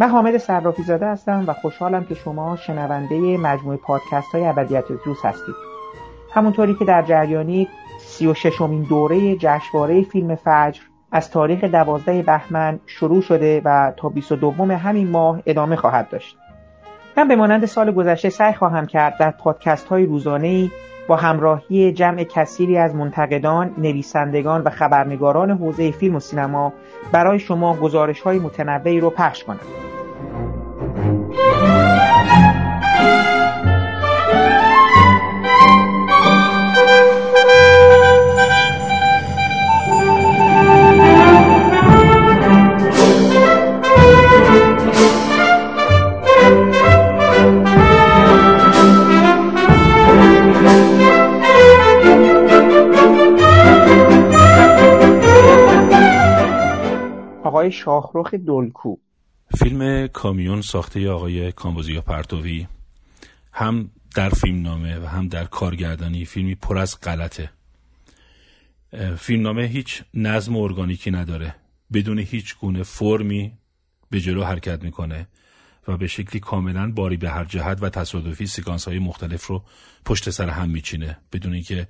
من حامد صرافی زاده هستم و خوشحالم که شما شنونده مجموعه پادکست های ابدیت روز هستید. همونطوری که در جریانی سی و ششمین دوره جشنواره فیلم فجر از تاریخ دوازده بهمن شروع شده و تا 22 همین ماه ادامه خواهد داشت. من به مانند سال گذشته سعی خواهم کرد در پادکست های روزانه با همراهی جمع کثیری از منتقدان، نویسندگان و خبرنگاران حوزه فیلم و سینما برای شما گزارش های متنوعی رو پخش کنم. آقای شاهرخ دولکو. فیلم کامیون ساخته آقای کامبوزیا پرتوی. هم در فیلم نامه و هم در کارگردانی فیلمی پر از غلطه. فیلم نامه هیچ نظم ارگانیکی نداره. بدون هیچ گونه فرمی به جلو حرکت می‌کنه. و به شکلی کاملا باری به هر جهت و تصادفی سکانس های مختلف رو پشت سر هم میچینه. بدون اینکه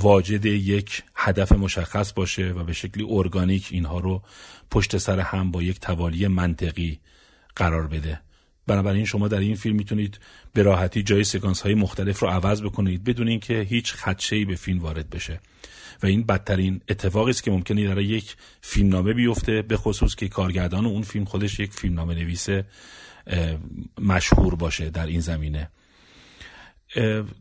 واجد یک هدف مشخص باشه و به شکلی ارگانیک اینها رو پشت سر هم با یک توالی منطقی قرار بده. بنابراین شما در این فیلم می‌تونید به راحتی جای سکانس های مختلف رو عوض بکنید بدون اینکه هیچ خدشه به فیلم وارد بشه. و این بدترین اتفاقی است که ممکنه در یک فیلمنامه بیفته به خصوص که کارگردان اون فیلم خودش یک فیلمنامه نویس مشهور باشه در این زمینه.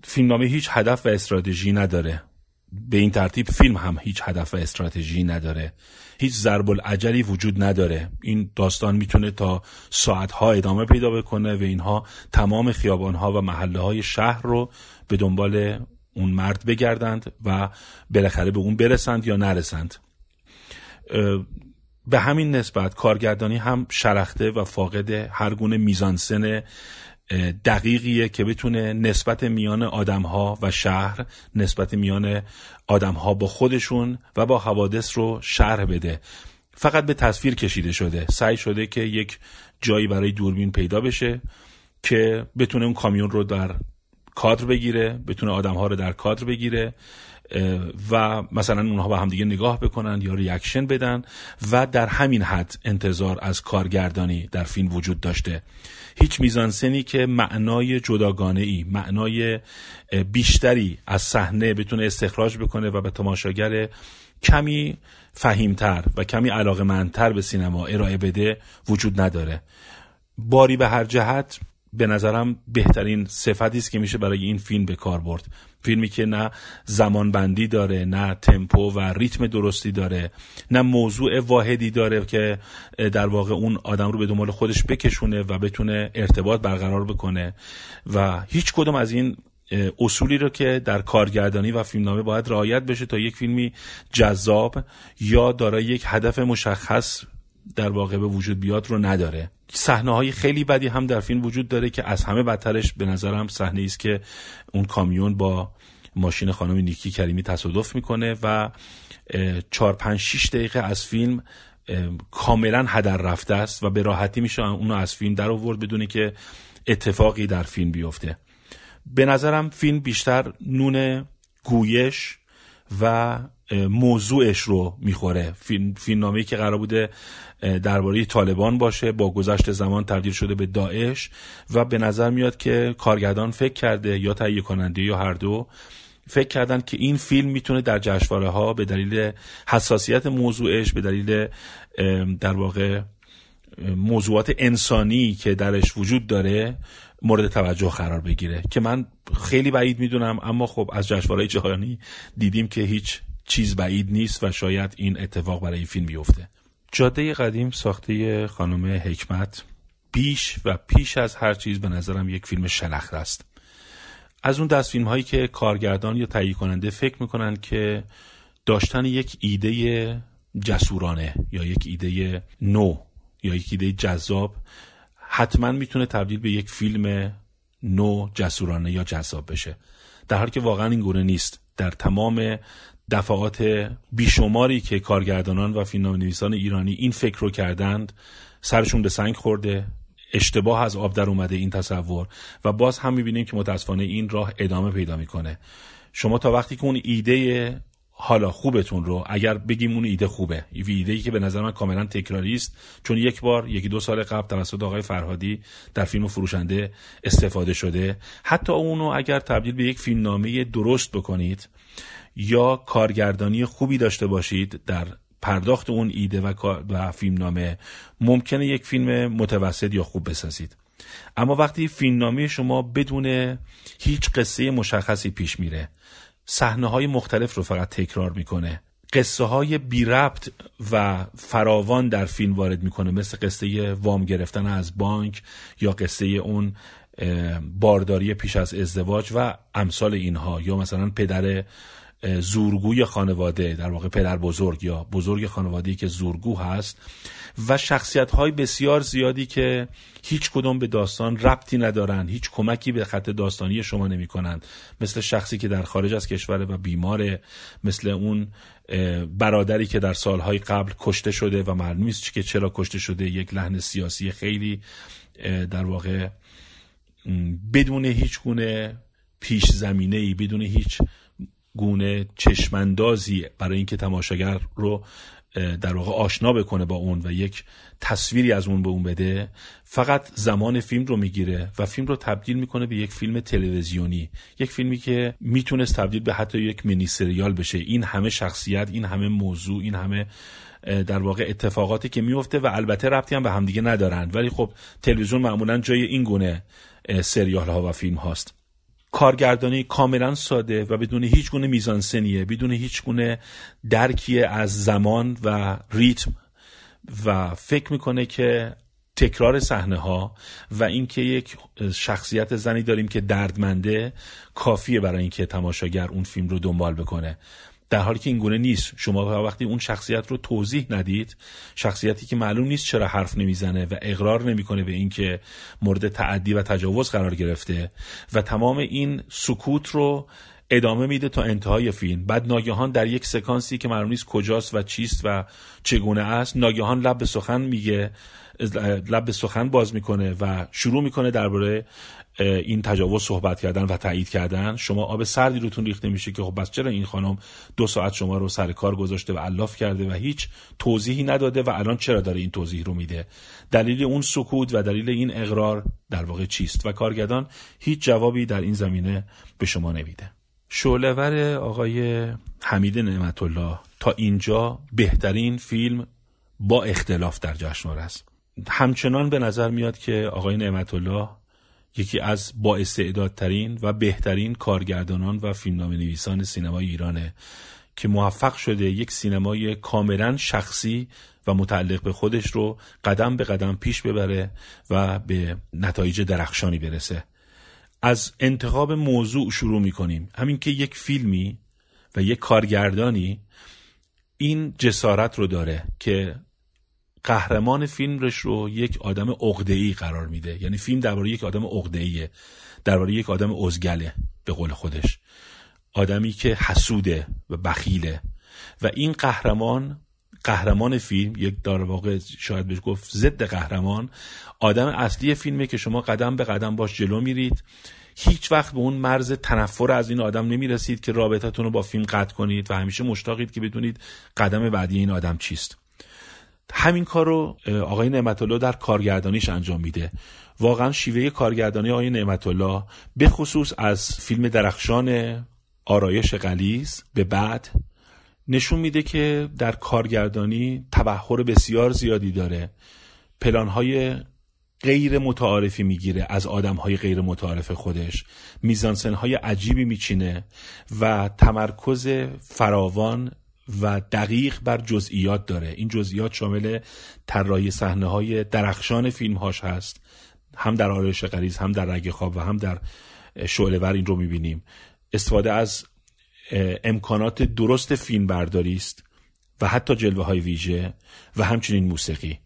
فیلمنامه هیچ هدف و استراتژی نداره. به این ترتیب فیلم هم هیچ هدف و استراتژی نداره. هیچ ضرب العجلی وجود نداره. این داستان می‌تونه تا ساعتها ادامه پیدا بکنه و اینها تمام خیابانها و محله های شهر رو به دنبال اون مرد بگردند و بالاخره به اون برسند یا نرسند. به همین نسبت کارگردانی هم شرخته و فاقد هر گونه میزانسن دقیقیه که بتونه نسبت میان آدمها و شهر نسبت میان آدمها با خودشون و با حوادث رو شرح بده. فقط به تصویر کشیده شده. سعی شده که یک جایی برای دوربین پیدا بشه که بتونه اون کامیون رو در کادر بگیره بتونه آدمها رو در کادر بگیره و مثلا اونها با همدیگه نگاه بکنن یا ریاکشن بدن و در همین حد انتظار از کارگردانی در فیلم وجود داشته. هیچ میزانسنی که معنای جداگانه ای معنای بیشتری از صحنه بتونه استخراج بکنه و به تماشاگر کمی فهیمتر و علاقه علاقمندتر به سینما ارائه بده وجود نداره. باری به هر جهت به نظرم بهترین صفتی است که میشه برای این فیلم به کار برد. فیلمی که نه زمان بندی داره نه تمپو و ریتم درستی داره نه موضوع واحدی داره که در واقع اون آدم رو به دنبال خودش بکشونه و بتونه ارتباط برقرار بکنه و هیچ کدوم از این اصولی رو که در کارگردانی و فیلمنامه باید رعایت بشه تا یک فیلمی جذاب یا دارای یک هدف مشخص در واقع به وجود بیاد رو نداره. صحنه های خیلی بدی هم در فیلم وجود داره که از همه بدترش به نظرم صحنه است که اون کامیون با ماشین خانم نیکی کریمی تصادف می‌کنه و چار پنج شیش دقیقه از فیلم کاملا هدر رفته است و به راحتی میشه اونو از فیلم در آورد بدونی که اتفاقی در فیلم بیفته. به نظرم فیلم بیشتر نون گویش و موضوعش رو می‌خوره. فیلم, که قرار بوده درباره طالبان باشه با گذشت زمان تبدیل شده به داعش و به نظر میاد که کارگردان فکر کرده یا تهیه کننده یا هر دو فکر کردن که این فیلم می‌تونه در جشنواره ها به دلیل حساسیت موضوعش به دلیل در واقع موضوعات انسانی که درش وجود داره مورد توجه قرار بگیره. که من خیلی بعید می‌دونم اما خب از جشنواره جهانی دیدیم که هیچ چیز بعید نیست و شاید این اتفاق برای این فیلم بیفته. جاده قدیم ساخته خانم حکمت بیش و پیش از هر چیز به نظرم یک فیلم شلخت است. از اون دست فیلم هایی که کارگردان یا تهیه کننده فکر می‌کنن که داشتن یک ایده جسورانه یا یک ایده نو یا یک ایده جذاب حتما می‌تونه تبدیل به یک فیلم نو جسورانه یا جذاب بشه. در حالی که واقعا این گونه نیست. در تمام دفعات بیشماری که کارگردانان و فیلم نویسان ایرانی این فکر رو کردند سرشون به سنگ خورده اشتباه از آب در اومده این تصور و باز هم می‌بینیم که متاسفانه این راه ادامه پیدا می‌کنه. شما تا وقتی که اون ایده حالا خوبتون رو اگر بگیم اون ایده خوبه ایده ای که به نظر من کاملا تکراری است چون یک بار یکی دو سال قبل توسط آقای فرهادی در فیلم فروشنده استفاده شده حتی اونو اگر تبدیل به یک فیلمنامه درست بکنید یا کارگردانی خوبی داشته باشید در پرداخت اون ایده و, و فیلمنامه ممکنه یک فیلم متوسط یا خوب بسازید. اما وقتی فیلمنامه شما بدون هیچ قصه مشخصی پیش میره صحنه های مختلف رو فقط تکرار می‌کنه. قصه های بی ربط و فراوان در فیلم وارد می‌کنه مثل قصه وام گرفتن از بانک یا قصه اون بارداری پیش از ازدواج و امثال اینها. یا مثلا پدر زورگوی خانواده در واقع پدر بزرگ یا بزرگ خانواده که زورگو هست و شخصیت های بسیار زیادی که هیچ کدوم به داستان ربطی ندارن هیچ کمکی به خط داستانی شما نمی کنند مثل شخصی که در خارج از کشور و بیماره مثل اون برادری که در سالهای قبل کشته شده و معلوم نیست که چرا کشته شده. یک لحن سیاسی خیلی در واقع بدون هیچ گونه پیش زمینه ای بدون هیچ گونه چشماندازی برای اینکه تماشاگر رو در واقع آشنا بکنه با اون و یک تصویری از اون به اون بده. فقط زمان فیلم رو می‌گیره و فیلم رو تبدیل می‌کنه به یک فیلم تلویزیونی. یک فیلمی که می‌تونست تبدیل به حتی یک مینی سریال بشه. این همه شخصیت این همه موضوع این همه در واقع اتفاقاتی که میفته و البته ربطی هم به همدیگه ندارند ولی خب تلویزیون معمولا جای این گونه سریال ها و فیلم هاست کارگردانی کاملا ساده و بدون هیچ گونه میزانسنیه بدون هیچ گونه درکی از زمان و ریتم. و فکر می‌کنه که تکرار صحنه ها و اینکه یک شخصیت زنی داریم که دردمنده کافیه برای اینکه تماشاگر اون فیلم رو دنبال بکنه. در حالی که این گونه نیست. شما وقتی اون شخصیت رو توضیح ندید شخصیتی که معلوم نیست چرا حرف نمی‌زنه و اقرار نمی‌کنه به اینکه مورد تعدی و تجاوز قرار گرفته و تمام این سکوت رو ادامه میده تا انتهای فیلم. بعد ناگهان در یک سکانسی که معلوم نیست کجاست و چیست و چگونه است ناگهان لب به سخن میگه لب به سخن باز می‌کنه و شروع می‌کنه درباره این تجاوز صحبت کردن و تایید کردن. شما آب سردی روتون ریخته میشه که خب بس چرا این خانم دو ساعت شما رو سر کار گذاشته و الاف کرده و هیچ توضیحی نداده و الان چرا داره این توضیح رو میده؟ دلیل اون سکوت و دلیل این اقرار در واقع چیست؟ و کارگردان هیچ جوابی در این زمینه به شما نمیده. شعلهور آقای حمید نعمت الله تا اینجا بهترین فیلم با اختلاف در جشنواره است. همچنان به نظر میاد که آقای نعمت الله یکی از با استعدادترین و بهترین کارگردانان و فیلمنامه نویسان سینمای ایرانه که موفق شده یک سینمای کاملا شخصی و متعلق به خودش رو قدم به قدم پیش ببره و به نتایج درخشانی برسه. از انتخاب موضوع شروع می‌کنیم. همین که یک فیلمی و یک کارگردانی این جسارت رو داره که قهرمان فیلمش رو یک آدم عقده‌ای قرار میده. یعنی فیلم درباره یک آدم عقده‌ایه. درباره یک آدم ازگله به قول خودش. آدمی که حسوده و بخیله. و این قهرمان قهرمان فیلم یک در واقع شاید بهش گفت ضد قهرمان آدم اصلی فیلمه که شما قدم به قدم باش جلو میرید. هیچ وقت به اون مرز تنفر از این آدم نمی‌رسید که رابطتون رو با فیلم قطع کنید و همیشه مشتاقید که بدونید قدم بعدی این آدم چیست. همین کار رو آقای نعمت الله در کارگردانیش انجام میده. واقعا شیوه کارگردانی آقای نعمت الله به خصوص از فیلم درخشان آرایش غلیز به بعد نشون میده که در کارگردانی تبهر بسیار زیادی داره. پلانهای غیر متعارفی می‌گیره از آدمهای غیر متعارف خودش. میزانسنهای عجیبی میچینه و تمرکز فراوان و دقیق بر جزئیات داره. این جزئیات شامل طراحی صحنه های درخشان فیلم هاش هست. هم در آرایش غریز هم در رگ خواب و هم در شعله این رو می‌بینیم. استفاده از امکانات درست فیلم برداری است و حتی جلوه های ویژه و همچنین موسیقی.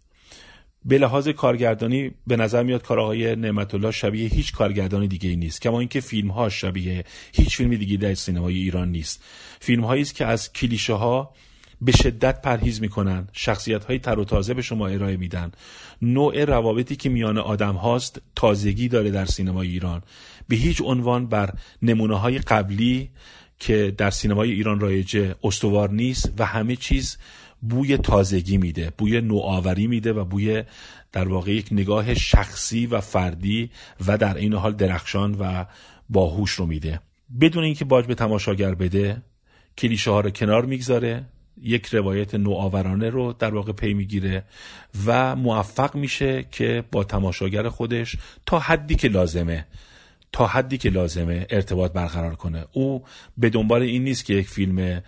به لحاظ کارگردانی به نظر میاد کار آقای نعمت الله شبیه هیچ کارگردانی دیگه ای نیست. کما اینکه فیلم ها شبیه هیچ فیلم دیگه در سینمای ایران نیست. فیلم هایی است که از کلیشه ها به شدت پرهیز می‌کنن. شخصیت های تر و تازه به شما ارائه میدن. نوع روابطی که میان آدم هاست تازگی داره در سینمای ایران. به هیچ عنوان بر نمونه های قبلی که در سینمای ایران رایجه استوار نیست و همه چیز بوی تازگی میده بوی نوآوری میده و بوی در واقع یک نگاه شخصی و فردی و در این حال درخشان و باهوش رو میده. بدون اینکه باج به تماشاگر بده کلیشه ها رو کنار می‌گذاره یک روایت نوآورانه رو در واقع پی می‌گیره و موفق میشه که با تماشاگر خودش تا حدی که لازمه تا حدی که لازمه ارتباط برقرار کنه. او به دنبال این نیست که یک فیلم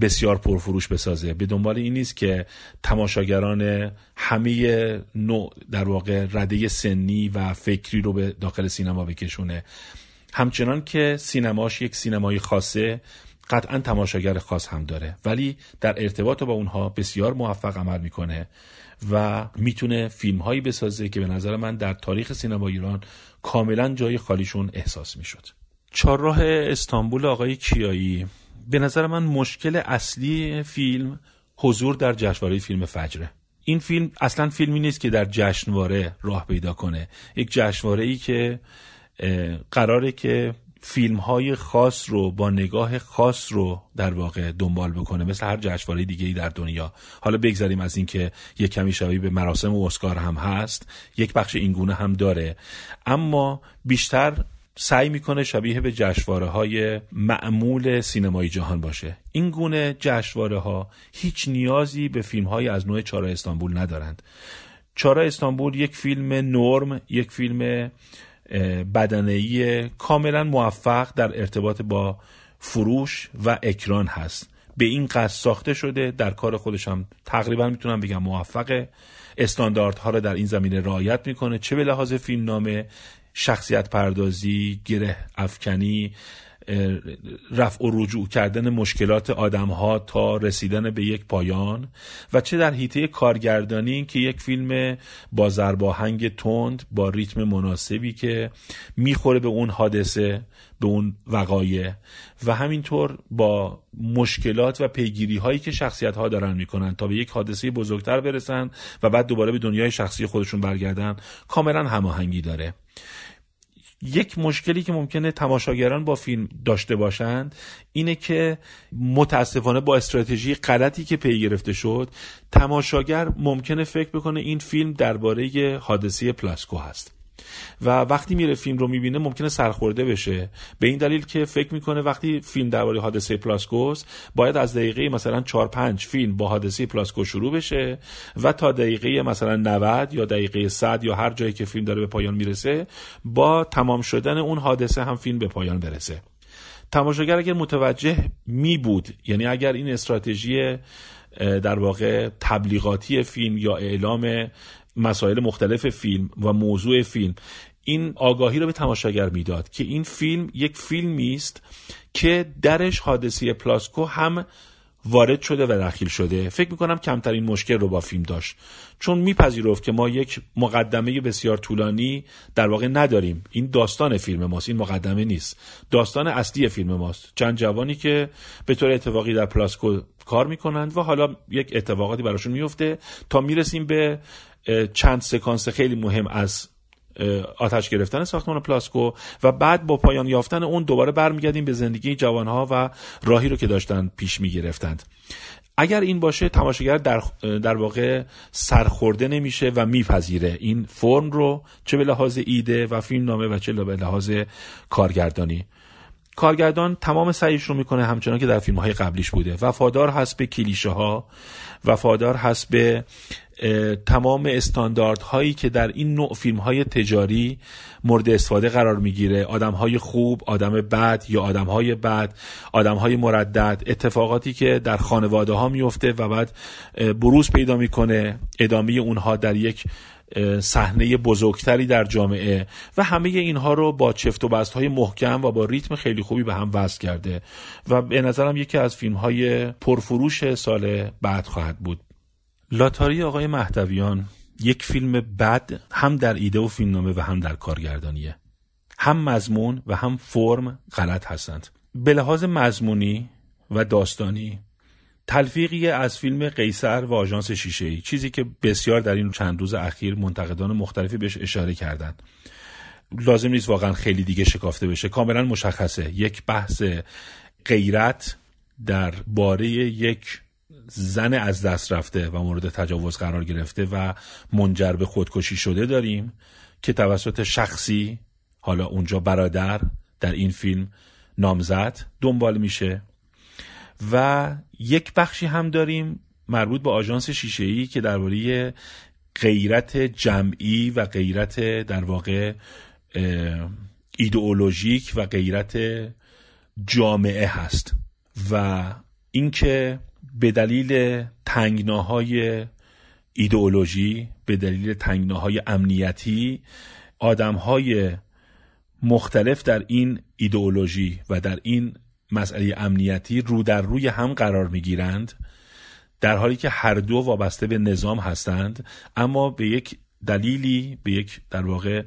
بسیار پرفروش بسازه. به دنبال این نیست که تماشاگران همه نوع در واقع رده سنی و فکری رو به داخل سینما بکشونه. همچنان که سینماش یک سینمای خاصه قطعا تماشاگر خاص هم داره. ولی در ارتباط با اونها بسیار موفق عمل می‌کنه و می‌تونه فیلم هایی بسازه که به نظر من در تاریخ سینما ایران کاملا جای خالیشون احساس می‌شد. چهارراه استانبول آقای کیایی. به نظر من مشکل اصلی فیلم حضور در جشنواره فیلم فجره. این فیلم اصلا فیلمی نیست که در جشنواره راه پیدا کنه. یک جشنواره ای که قراره که فیلم های خاص رو با نگاه خاص رو در واقع دنبال بکنه مثل هر جشنواره دیگه ای در دنیا. حالا بگذاریم از اینکه یک کمی شبیه به مراسم و اسکار هم هست یک بخش اینگونه هم داره. اما بیشتر سعی می‌کنه شبیه به جشواره های معمول سینمای جهان باشه. این گونه جشواره ها هیچ نیازی به فیلم های از نوع چارا استانبول ندارند. چارا استانبول یک فیلم نرم یک فیلم بدنهی کاملا موفق در ارتباط با فروش و اکران هست. به این قصد ساخته شده در کار خودش هم تقریبا می‌تونم بگم موفقه. استانداردها رو در این زمینه رعایت می‌کنه. چه به لحاظ فیلم نامه شخصیت پردازی گره افکنی رفع و رجوع کردن مشکلات آدم ها تا رسیدن به یک پایان و چه در حیطه کارگردانی که یک فیلم با زرباهنگ تند با ریتم مناسبی که می‌خوره به اون حادثه به اون وقایع و همینطور با مشکلات و پیگیری هایی که شخصیت ها دارن می‌کنن تا به یک حادثه بزرگتر برسن و بعد دوباره به دنیای شخصی خودشون برگردن کاملا هماهنگی داره. یک مشکلی که ممکنه تماشاگران با فیلم داشته باشند اینه که متاسفانه با استراتژی غلطی که پی گرفته شد تماشاگر ممکنه فکر بکنه این فیلم درباره حادثه پلاسکو هست. و وقتی میره فیلم رو می‌بینه ممکنه سرخورده بشه. به این دلیل که فکر می‌کنه وقتی فیلم درباره حادثه پلاسکوس باید از دقیقه مثلا 4 5 فیلم با حادثه پلاسکو شروع بشه و تا دقیقه مثلا 90 یا دقیقه 100 یا هر جایی که فیلم داره به پایان می‌رسه با تمام شدن اون حادثه هم فیلم به پایان برسه. تماشاگر اگر متوجه می بود یعنی اگر این استراتژی در واقع تبلیغاتی فیلم یا اعلام مسائل مختلف فیلم و موضوع فیلم این آگاهی رو به تماشاگر می‌داد که این فیلم یک فیلمی است که درش حادثه پلاسکو هم وارد شده و دخیل شده. فکر می‌کنم کمترین مشکل رو با فیلم داشت. چون میپذیرفت که ما یک مقدمه بسیار طولانی در واقع نداریم. این داستان فیلم ماست این مقدمه نیست. داستان اصلی فیلم ماست. چند جوانی که به طور اتفاقی در پلاسکو کار می‌کنند و حالا یک اتفاقاتی براشون میفته تا می‌رسیم به چند سکانس خیلی مهم از آتش گرفتن ساختمان پلاسکو و بعد با پایان یافتن اون دوباره برمیگردیم به زندگی جوانها و راهی رو که داشتن پیش می‌گرفتند. اگر این باشه تماشاگر در, در واقع سرخورده نمیشه و میپذیره. این فرم رو چه به لحاظ ایده و فیلم نامه و چه به لحاظ کارگردانی. کارگردان تمام سعیش رو می‌کنه همچنان که در فیلم های قبلیش بوده. وفادار هست به کلیشه ها وفادار هست به تمام استانداردهایی که در این نوع فیلم های تجاری مورد استفاده قرار می‌گیره. آدم های خوب آدم بد یا آدم های بد آدم های مردد اتفاقاتی که در خانواده ها میفته و بعد بروز پیدا می‌کنه. ادامه اونها در یک صحنه بزرگتری در جامعه و همه اینها رو با چفت و بست های محکم و با ریتم خیلی خوبی به هم وصل کرده و به نظرم یکی از فیلم های پرفروش سال بعد خواهد بود. لاتاری آقای مهدویان یک فیلم بد هم در ایده و فیلمنامه و هم در کارگردانیه. هم مضمون و هم فرم غلط هستند. به لحاظ مضمونی و داستانی تلفیقی از فیلم قیصر و آژانس شیشه ای چیزی که بسیار در این چند روز اخیر منتقدان مختلفی بهش اشاره کردند. لازم نیست واقعا خیلی دیگه شکافته بشه. کاملا مشخصه. یک بحث غیرت در باره یک زن از دست رفته و مورد تجاوز قرار گرفته و منجر به خودکشی شده داریم که توسط شخصی حالا اونجا برادر در این فیلم نامزد دنبال میشه. و یک بخشی هم داریم مربوط به آژانس شیشه ای که درباره غیرت جمعی و غیرت در واقع ایدئولوژیک و غیرت جامعه هست و اینکه به دلیل تنگناهای ایدئولوژی به دلیل تنگناهای امنیتی آدمهای مختلف در این ایدئولوژی و در این مسئله امنیتی رو در روی هم قرار می‌گیرند در حالی که هر دو وابسته به نظام هستند اما به یک دلیلی به یک در واقع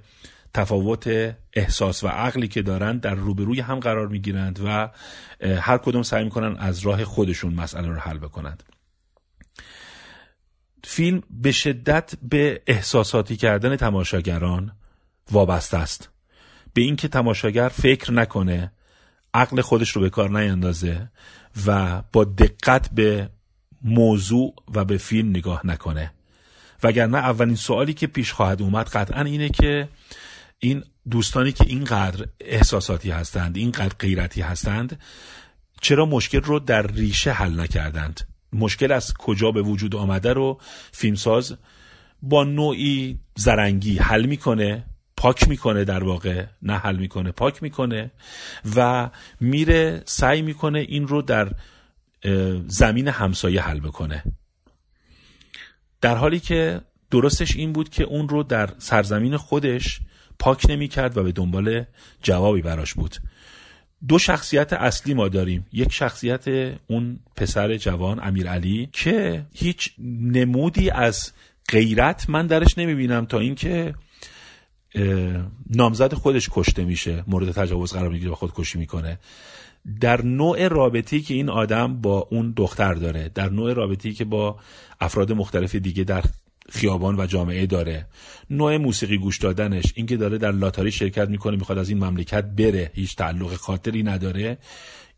تفاوت احساس و عقلی که دارند در روبروی هم قرار می‌گیرند و هر کدوم سعی می‌کنن از راه خودشون مسئله رو حل بکنند. فیلم به شدت به احساساتی کردن تماشاگران وابسته است. به اینکه تماشاگر فکر نکنه عقل خودش رو به کار نیندازه و با دقت به موضوع و به فیلم نگاه نکنه. وگرنه اولین سوالی که پیش خواهد اومد قطعا اینه که این دوستانی که اینقدر احساساتی هستند اینقدر غیرتی هستند چرا مشکل رو در ریشه حل نکردند؟ مشکل از کجا به وجود آمده رو فیلمساز با نوعی زرنگی حل می‌کنه؟ پاک می‌کنه در واقع نه حل می‌کنه پاک می‌کنه و میره سعی می‌کنه این رو در زمین همسایه حل بکنه. در حالی که درستش این بود که اون رو در سرزمین خودش پاک نمی کرد و به دنبال جوابی براش بود. دو شخصیت اصلی ما داریم. یک شخصیت اون پسر جوان امیر علی که هیچ نمودی از غیرت من درش نمی‌بینم تا اینکه نامزد خودش کشته میشه مورد تجاوز قرار می‌گیره و خودکشی می‌کنه. در نوع رابطی که این آدم با اون دختر داره در نوع رابطی که با افراد مختلف دیگه در خیابان و جامعه داره نوع موسیقی گوش دادنش اینکه داره در لاتاری شرکت می‌کنه می‌خواد از این مملکت بره هیچ تعلق خاطری نداره.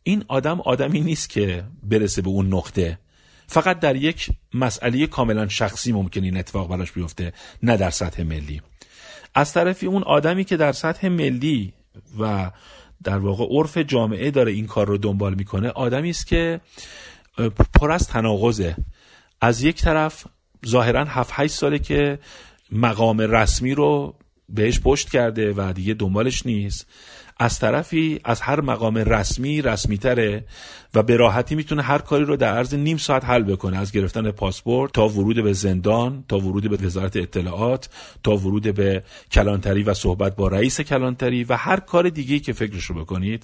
این آدم آدمی نیست که برسه به اون نقطه. فقط در یک مسئله کاملا شخصی ممکن این اتفاق براش بیفته نه در سطح ملی. از طرفی اون آدمی که در سطح ملی و در واقع عرف جامعه داره این کار رو دنبال می‌کنه آدمی است که پر از تناقضه. از یک طرف ظاهرا 7 8 ساله که مقام رسمی رو بهش پشت کرده و دیگه دنبالش نیست. از طرفی از هر مقام رسمی رسمی تره و به راحتی می‌تونه هر کاری رو در عرض نیم ساعت حل بکنه. از گرفتن پاسپورت تا ورود به زندان تا ورود به وزارت اطلاعات تا ورود به کلانتری و صحبت با رئیس کلانتری و هر کار دیگه که فکرش رو بکنید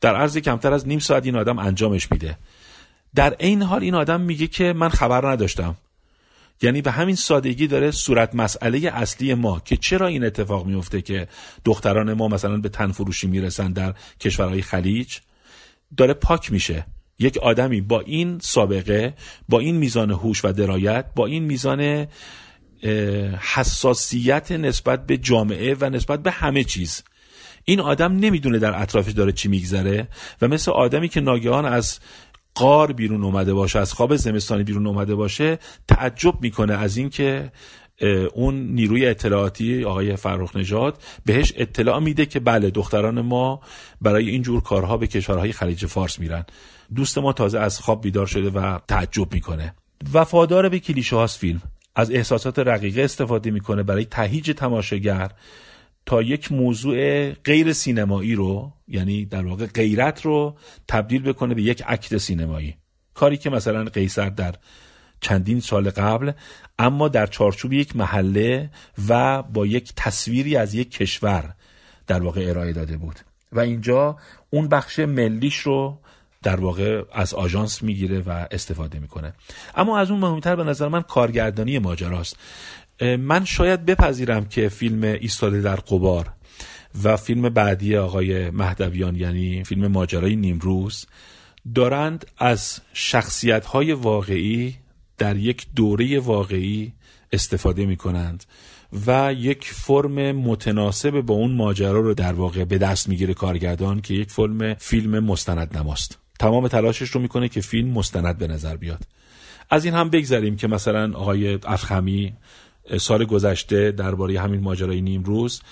در عرض کمتر از نیم ساعت این آدم انجامش میده. در این حال این آدم میگه که من خبر نداشتم. یعنی به همین سادگی داره صورت مسئله اصلی ما که چرا این اتفاق میفته که دختران ما مثلا به تنفروشی می‌رسن در کشورهای خلیج؟ داره پاک میشه. یک آدمی با این سابقه با این میزان هوش و درایت با این میزان حساسیت نسبت به جامعه و نسبت به همه چیز. این آدم نمی‌دونه در اطرافش داره چی میگذره و مثل آدمی که ناگهان از قار بیرون اومده باشه از خواب زمستانی بیرون اومده باشه تعجب می‌کنه از اینکه اون نیروی اطلاعاتی آقای فرخ نژاد بهش اطلاع میده که بله دختران ما برای این جور کارها به کشورهای خلیج فارس میرن. دوست ما تازه از خواب بیدار شده و تعجب می‌کنه. وفادار به کلیشه هاست فیلم. از احساسات رقیقه استفاده می‌کنه برای تهیج تماشاگر. تا یک موضوع غیر سینمایی رو یعنی در واقع غیرت رو تبدیل بکنه به یک عکت سینمایی. کاری که مثلا قیصر در چندین سال قبل اما در چارچوب یک محله و با یک تصویری از یک کشور در واقع ارائه داده بود. و اینجا اون بخش ملیش رو در واقع از آژانس می‌گیره و استفاده می‌کنه. اما از اون مهمتر به نظر من کارگردانی ماجراست. من شاید بپذیرم که فیلم ایستاده در قبار و فیلم بعدی آقای مهدویان یعنی فیلم ماجرای نیمروز دارند از شخصیت های واقعی در یک دوره واقعی استفاده می کنند و یک فرم متناسب با اون ماجرا رو در واقع به دست می‌گیره کارگردان که یک فرم فیلم مستند نماست تمام تلاشش رو می‌کنه که فیلم مستند به نظر بیاد. از این هم بگذریم که مثلا آقای افخمی سال گذشته درباره همین ماجرای نیمروز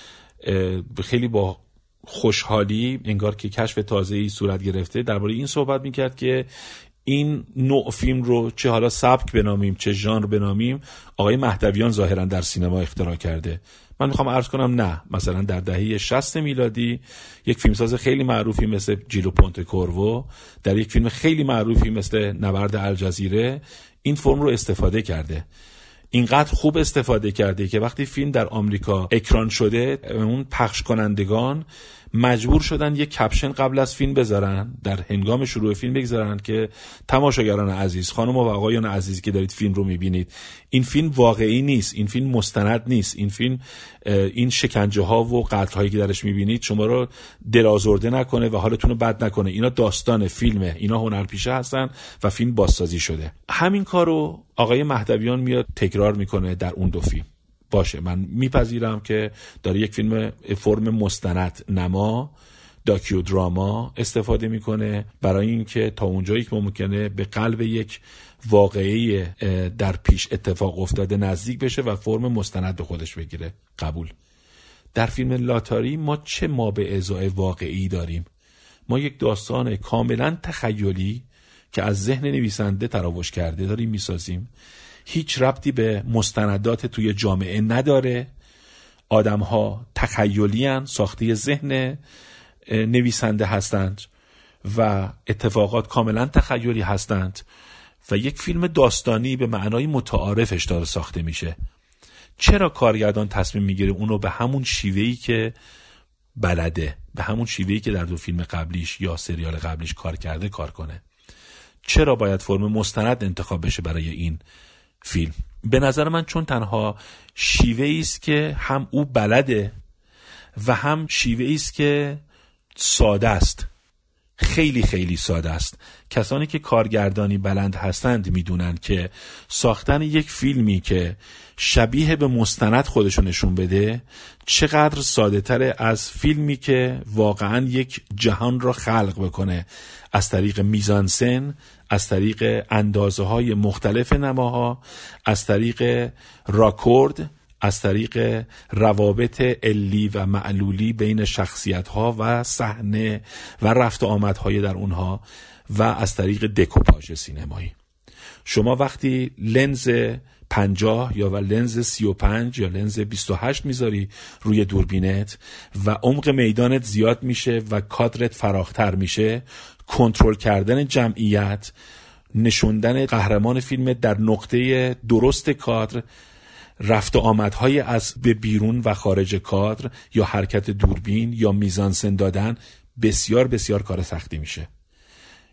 خیلی با خوشحالی انگار که کشف تازه ای صورت گرفته. درباره این صحبت می‌کرد که این نوع فیلم رو چه حالا سبک بنامیم چه ژانر بنامیم آقای مهدویان ظاهرا در سینما اختراع کرده. من می‌خوام عرض کنم نه مثلا در دهه 60 میلادی یک فیلمساز خیلی معروفی مثل جیلو پونت کورو در یک فیلم خیلی معروفی مثل نبرد الجزیره این فرم رو استفاده کرده. اینقدر خوب استفاده کرده که وقتی فیلم در آمریکا اکران شده اون پخش کنندگان مجبور شدن یک کپشن قبل از فیلم بذارن در هنگام شروع فیلم بگذارن که تماشاگران عزیز خانم و آقایان عزیزی که دارید فیلم رو می‌بینید. این فیلم واقعی نیست این فیلم مستند نیست. این فیلم این شکنجه ها و قتل هایی که درش می‌بینید شما رو دلازرده نکنه و حالتون رو بد نکنه. اینا داستان فیلمه. اینا هنرپیشه هستن و فیلم بازسازی شده. همین کارو آقای مهدویان میاد تکرار می‌کنه در اون دو فیلم. باشه. من میپذیرم که داره یک فیلم فرم مستند نما داکیو دراما استفاده می‌کنه برای اینکه تا اونجایی که ممکنه به قلب یک واقعی در پیش اتفاق افتاده نزدیک بشه و فرم مستند به خودش بگیره. قبول. در فیلم لاتاری ما چه ما به ازای واقعی داریم؟ ما یک داستان کاملا تخیلی که از ذهن نویسنده تراوش کرده داریم می‌سازیم. هیچ ربطی به مستندات توی جامعه نداره. آدم ها تخیلی ساخته ذهن نویسنده هستند و اتفاقات کاملا تخیلی هستند و یک فیلم داستانی به معنای متعارفش داره ساخته میشه. چرا کارگردان تصمیم می‌گیره اونو به همون شیوهی که بلده به همون شیوهی که در دو فیلم قبلیش یا سریال قبلیش کار کرده کار کنه؟ چرا باید فرم مستند انتخاب بشه برای این؟ فیلم. به نظر من چون تنها شیوه است که هم او بلده و هم شیوه است که ساده است. خیلی خیلی ساده است. کسانی که کارگردانی بلند هستند می‌دونن که ساختن یک فیلمی که شبیه به مستند خودشو نشون بده چقدر ساده تره از فیلمی که واقعا یک جهان را خلق بکنه. از طریق میزانسن از طریق اندازه های مختلف نماها از طریق راکورد از طریق روابط علی و معلولی بین شخصیت ها و صحنه و رفت آمدهای در اونها و از طریق دکوپاژ سینمایی. شما وقتی لنز پنجاه یا و لنز سی و پنج یا لنز 28 می‌ذاری روی دوربینت و عمق میدانت زیاد میشه و کادرت فراختر میشه کنترل کردن جمعیت نشوندن قهرمان فیلم در نقطه درست کادر رفت و آمدهای از به بیرون و خارج کادر یا حرکت دوربین یا میزانسن دادن بسیار بسیار کار سختی میشه.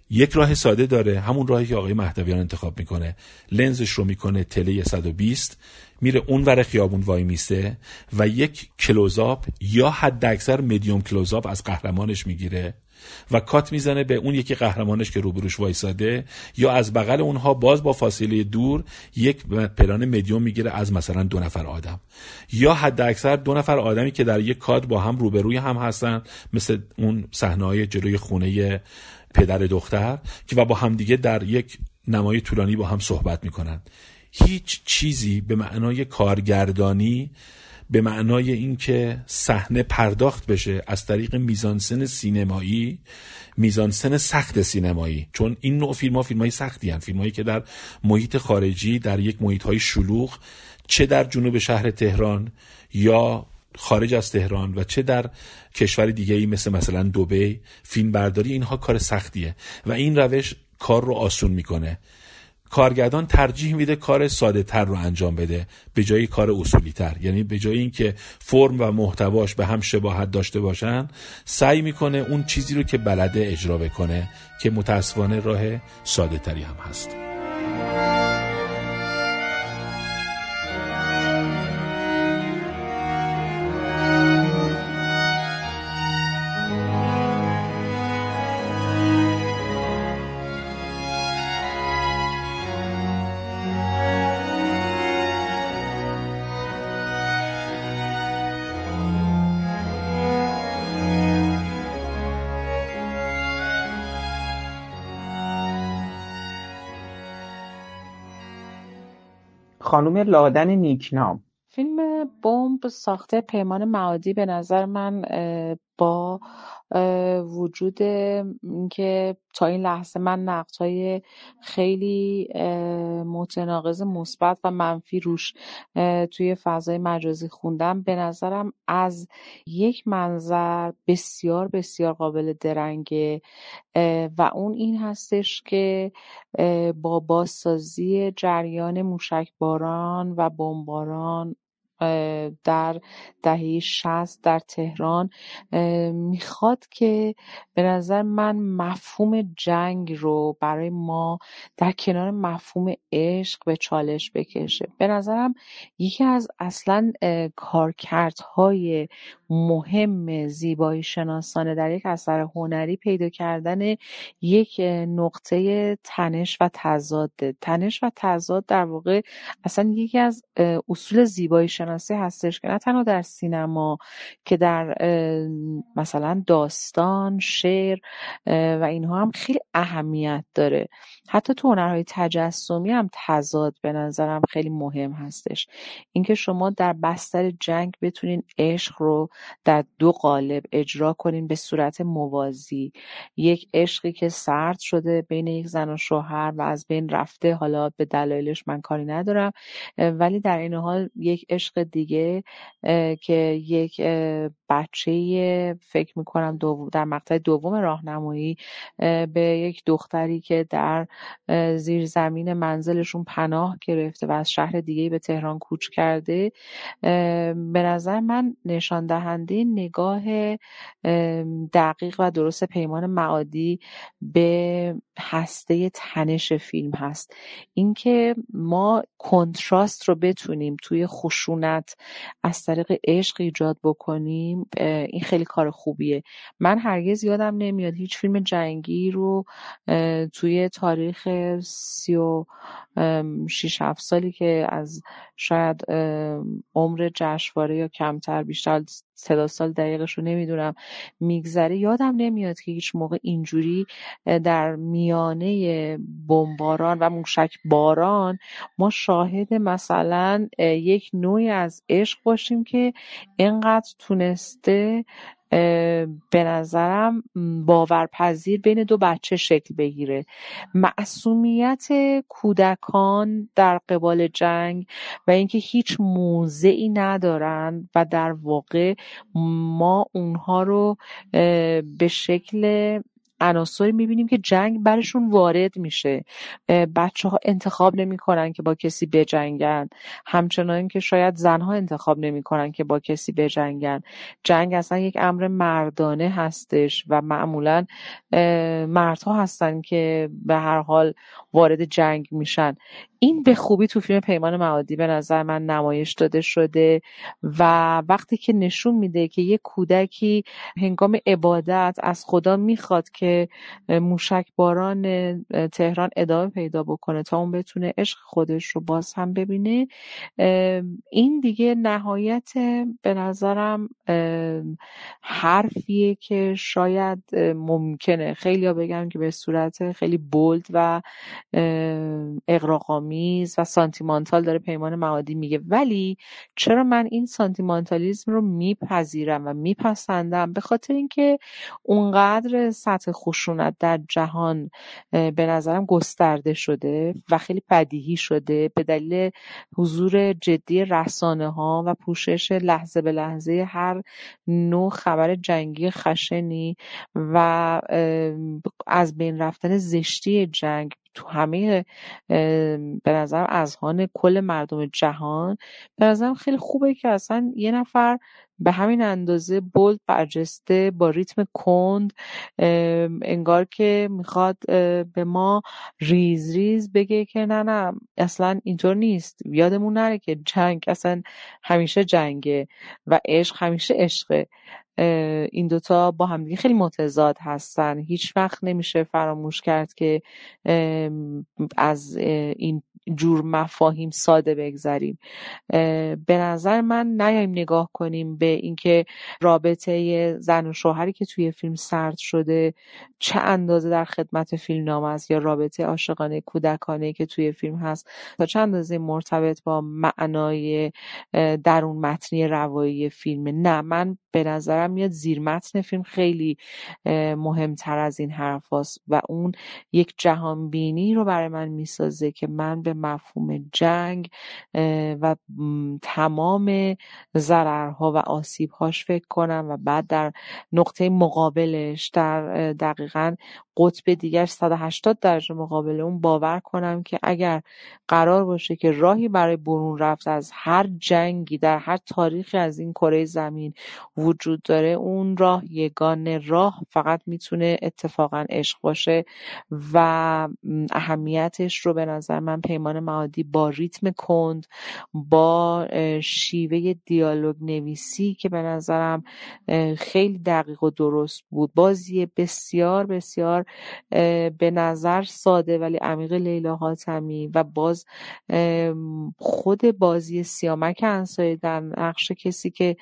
یک راه ساده داره همون راهی که آقای مهدویان انتخاب می‌کنه. لنزش رو می‌کنه تله 120 میره اون ور خیابون وای میسته و یک کلوزاپ یا حد اکثر مدیوم کلوزاپ از قهرمانش می‌گیره. و کات می‌زنه به اون یکی قهرمانش که روبروش وایساده یا از بغل اونها باز با فاصله دور یک پلان مدیوم می‌گیره از مثلا دو نفر آدم. یا حد اکثر دو نفر آدمی که در یک کاد با هم روبروی هم هستن مثل اون صحنه جلوی خونه پدر دختر که و با همدیگه در یک نمای طولانی با هم صحبت می‌کنن. هیچ چیزی به معنای کارگردانی به معنای اینکه صحنه پرداخت بشه از طریق میزانسن سینمایی میزانسن سخت سینمایی. چون این نوع فیلم ها فیلم های سختی هن. فیلم هایی که در محیط خارجی در یک محیط های شلوغ چه در جنوب شهر تهران یا خارج از تهران و چه در کشور دیگه ای مثل مثلا دوبی فیلم برداری اینها کار سختیه. و این روش کار رو آسون می‌کنه. کارگردان ترجیح میده کار ساده تر رو انجام بده به جای کار اصولی تر یعنی به جای اینکه فرم و محتواش به هم شباهت داشته باشن سعی می‌کنه اون چیزی رو که بلده اجرا بکنه که متاسفانه راه ساده تری هم هست. خانم لادن نیکنام. فیلم بمب ساخته پیمان معادی به نظر من با وجود اینکه تا این لحظه من های خیلی متناقض مثبت و منفی روش توی فضای مجازی خوندم. به نظرم از یک منظر بسیار بسیار قابل درنگه و اون این هستش که با بازسازی جریان موشکباران و بمباران در دهه شست در تهران می‌خواد که به نظر من مفهوم جنگ رو برای ما در کنار مفهوم عشق به چالش بکشه. به نظرم یکی از اصلا کارکردهای مهم زیبایی شناسانه در یک اثر هنری پیدا کردن یک نقطه تنش و تضاد. تنش و تضاد در واقع اصلا یکی از اصول زیبایی شناسی هستش که نه تنها در سینما که در مثلا داستان شعر و اینها هم خیلی اهمیت داره. حتی تو هنرهای تجسمی هم تضاد به نظرم خیلی مهم هستش. اینکه شما در بستر جنگ بتونین عشق رو در دو قالب اجرا کنین به صورت موازی. یک عشقی که سرد شده بین یک زن و شوهر و از بین رفته حالا به دلایلش من کاری ندارم ولی در این حال یک عشق دیگه که یک بچه فکر می‌کنم در مقطع دوم راهنمایی به یک دختری که در زیر زمین منزلشون پناه گرفته و از شهر دیگه به تهران کوچ کرده. به نظر من نشان دهنده نگاه دقیق و درست پیمان معادی به هسته تنش فیلم هست. اینکه ما کنتراست رو بتونیم توی خشونت از طریق عشق ایجاد بکنیم این خیلی کار خوبیه. من هرگز یادم نمیاد هیچ فیلم جنگی رو توی تاریخ سی و شیش هفت سالی که از شاید عمر جشنواره یا کمتر بیشتر صدا سال دقیقش رو نمی‌دونم میگذره. یادم نمیاد که هیچ موقع اینجوری در میانه بمباران و موشک باران ما شاهد مثلا یک نوعی از عشق باشیم که اینقدر تونسته به نظرم باورپذیر بین دو بچه شکل بگیره. معصومیت کودکان در قبال جنگ و اینکه هیچ موضعی ندارن و در واقع ما اونها رو به شکل عناصری می‌بینیم که جنگ برشون وارد میشه. بچه ها انتخاب نمی‌کنن که با کسی بجنگن. همچنان که شاید زنها انتخاب نمی‌کنن که با کسی بجنگن. جنگ اصلا یک امر مردانه هستش و معمولا مردها هستن که به هر حال وارد جنگ میشن. این به خوبی تو فیلم پیمان معادی به نظر من نمایش داده شده و وقتی که نشون میده که یک کودکی هنگام عبادت از خدا می‌خواد که موشک باران تهران ادامه پیدا بکنه تا اون بتونه عشق خودش رو باز هم ببینه این دیگه نهایت به نظرم حرفیه که شاید ممکنه. خیلی ها که به صورت خیلی بولد و اقراقامی و سانتیمانتال داره پیمان معادی میگه. ولی چرا من این سانتیمانتالیزم رو میپذیرم و میپسندم؟ به خاطر اینکه اونقدر سطح خشونت در جهان به نظرم گسترده شده و خیلی بدیهی شده به دلیل حضور جدی رسانه ها و پوشش لحظه به لحظه هر نوع خبر جنگی خشنی و از بین رفتن زشتی جنگ تو همه به نظرم اذهان کل مردم جهان. به نظرم خیلی خوبه که اصلا یه نفر به همین اندازه بولد برجسته با ریتم کند انگار که می‌خواد به ما ریز ریز بگه که نه نه اصلا اینطور نیست. یادمون نره که جنگ اصلا همیشه جنگه و عشق همیشه عشقه. این دوتا با همدیگه خیلی متضاد هستن. هیچ وقت نمیشه فراموش کرد که از این جور مفاهیم ساده بگذریم. به نظر من نیایم نگاه کنیم به اینکه رابطه زن و شوهری که توی فیلم سرد شده چه اندازه در خدمت فیلم نام است یا رابطه عاشقانه کودکانه که توی فیلم هست تا چه اندازه مرتبط با معنای درون متنی روایی فیلم نه من به نظرم میاد زیر متن فیلم خیلی مهمتر از این حرف هست و اون یک جهان بینی رو برای من می‌سازه که من به مفهوم جنگ و تمام ضررها و آسیبهاش فکر کنم و بعد در نقطه مقابلش در دقیقا قطب دیگر 180 درجه مقابل اون باور کنم که اگر قرار باشه که راهی برای برون رفت از هر جنگی در هر تاریخی از این کره زمین وجود داره اون راه یگان راه فقط می‌تونه اتفاقا عشق باشه و اهمیتش رو به نظر من پیمان معادی با ریتم کند با شیوه دیالوگ نویسی که به نظرم خیلی دقیق و درست بود. بازی بسیار بسیار به نظر ساده ولی عمیق لیلا حاتمی و باز خود بازی سیامک انصاری در نقش کسی که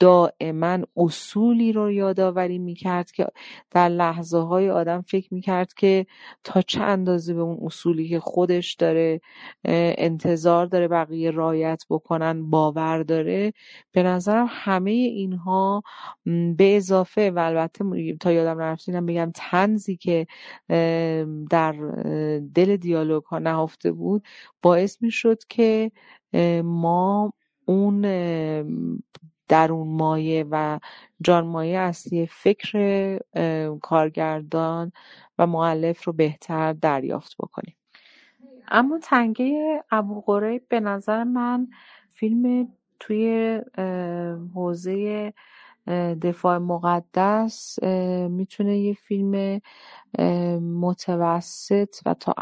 دائما اصولی رو یادآوری می‌کرد که در لحظه های آدم فکر می‌کرد که تا چه اندازه به اون اصولی که خودش داره انتظار داره بقیه رایت بکنن باور داره به نظرم همه اینها به اضافه و البته تا یادم نرفتینم بگم تنزی که در دل دیالوگ ها نهفته بود باعث می شد که ما اون درون مایه و جان مایه اصلی فکر کارگردان و معلف رو بهتر دریافت بکنیم. اما تنگه ابو به نظر من فیلم توی حوزه دفاع مقدس می‌تونه یه فیلم متوسط و تا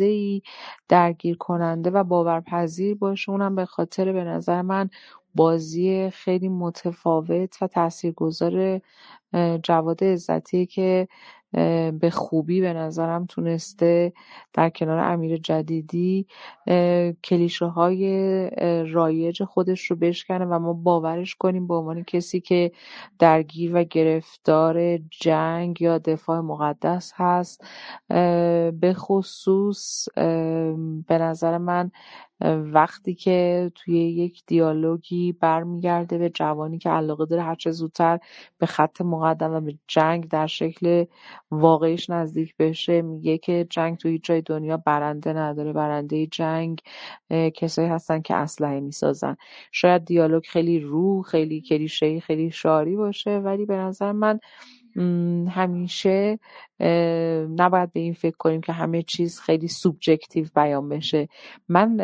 ای درگیر کننده و باورپذیر باشه. اونم به خاطر به نظر من بازی خیلی متفاوت و تاثیرگذار جواد عزتی که به خوبی به نظرم تونسته در کنار امیر جدیدی کلیشه های رایج خودش رو بشکنه و ما باورش کنیم به عنوان کسی که درگیر و گرفتار جنگ یا دفاع مقدس هست. به خصوص به نظر من وقتی که توی یک دیالوگی برمیگرده به جوانی که علاقه داره هرچه زودتر به خط مقدم و به جنگ در شکل واقعیش نزدیک بشه میگه که جنگ توی جای دنیا برنده نداره. برنده جنگ کسایی هستن که اسلحه می‌سازن. شاید دیالوگ خیلی رو خیلی کلیشه خیلی شعاری باشه ولی به نظر من همیشه نباید به این فکر کنیم که همه چیز خیلی subjective بیان بشه. من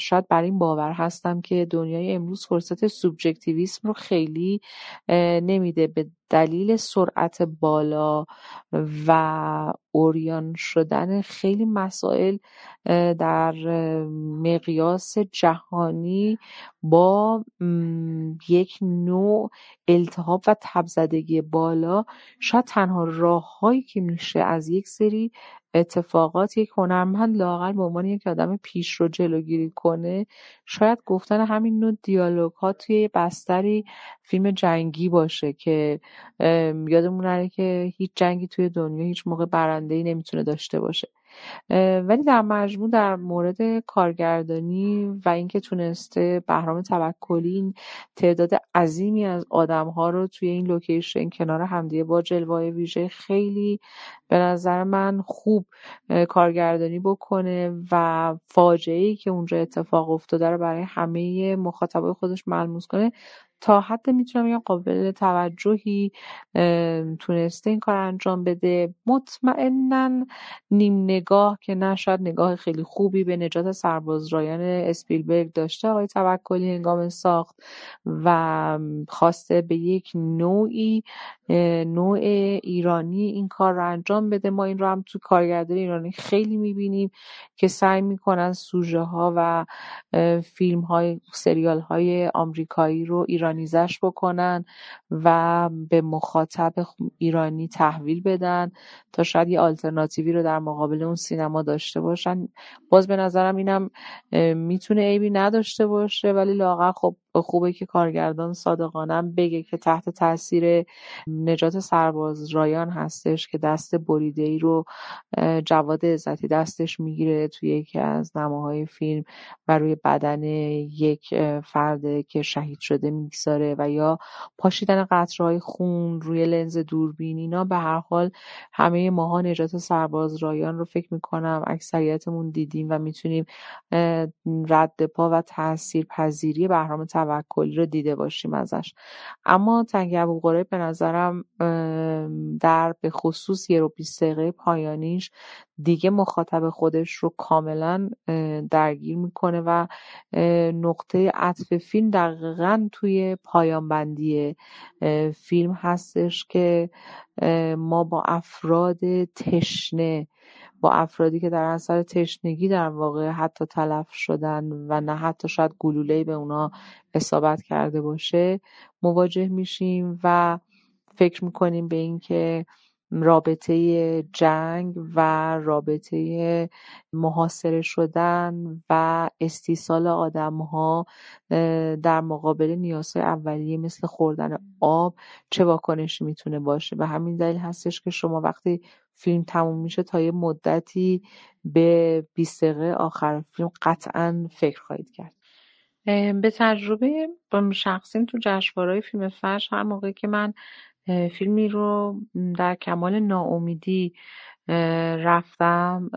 شاید بر این باور هستم که دنیای امروز فرصت subjectivism رو خیلی نمیده به دلیل سرعت بالا و اوریان شدن خیلی مسائل در مقیاس جهانی با یک نوع التهاب و تبزدگی بالا. شاید تنها راههایی که میشه از یک سری اتفاقات یک هنرمند لاقل به عنوان یک آدم پیش رو جلوگیری کنه شاید گفتن همین نوع دیالوگ ها توی بستری فیلم جنگی باشه که یادمون نره که هیچ جنگی توی دنیا هیچ موقع برنده ای نمی‌تونه داشته باشه. ولی در مجموع در مورد کارگردانی و اینکه تونسته بهرام توکلی تعداد عظیمی از آدمها رو توی این لوکیشن کنار همدیگه با جلوه ویژه خیلی به نظر من خوب کارگردانی بکنه و فاجعه ای که اونجا اتفاق افتاده رو برای همه مخاطبای خودش ملموس کنه. تا حد می‌تونم بگم قابل توجهی تونسته این کار انجام بده. مطمئنا نیم نگاه که نه نگاه خیلی خوبی به نجات سرباز رایان اسپیلبرگ داشته آقای توکلی هنگام ساخت و خواسته به یک نوعی نوع ایرانی این کار رو انجام بده. ما این رو هم تو کارگردان ایرانی خیلی می‌بینیم که سعی می‌کنن سوژه ها و فیلم های سریال های آمریکایی رو ایرانی ایرانیزش بکنن و به مخاطب ایرانی تحویل بدن تا شاید یه آلترناتیوی رو در مقابل اون سینما داشته باشن. باز به نظرم اینم می‌تونه عیبی نداشته باشه ولی لاغر خب خوبه که کارگردان صادقانم بگه که تحت تاثیر نجات سرباز رایان هستش که دست بریده ای رو جواد عزتی دستش می‌گیره توی یکی از نماهای فیلم و روی بدن یک فرد که شهید شده می‌گذاره و یا پاشیدن قطرهای خون روی لنز دوربین. اینا به هر حال همه ماها نجات سرباز رایان رو فکر می‌کنم اکثریتمون دیدیم و می‌تونیم رد پا و تاثیر پذیری بهرام توکلی رو دیده باشیم ازش. اما تنگ ابوقره به نظرم در به خصوص یه رو پایانیش دیگه مخاطب خودش رو کاملا درگیر می‌کنه و نقطه عطف فیلم دقیقا توی پایان بندی فیلم هستش که ما با افراد تشنه با افرادی که در اثر تشنگی در واقع حتی تلف شدن و نه حتی شاید گلوله به اونا اصابت کرده باشه مواجه میشیم و فکر می‌کنیم به اینکه رابطه جنگ و رابطه محاصره شدن و استیصال آدمها در مقابل نیازهای اولیه مثل خوردن آب چه واکنشی می‌تونه باشه؟ و همین دلیل هستش که شما وقتی فیلم تموم میشه تا یه مدتی به 20 دقیقه آخر فیلم قطعا فکر خواهید کرد. به تجربه شخصیم تو جشنواره‌های فیلم فش هر موقعی که من فیلمی رو در کمال ناامیدی رفتم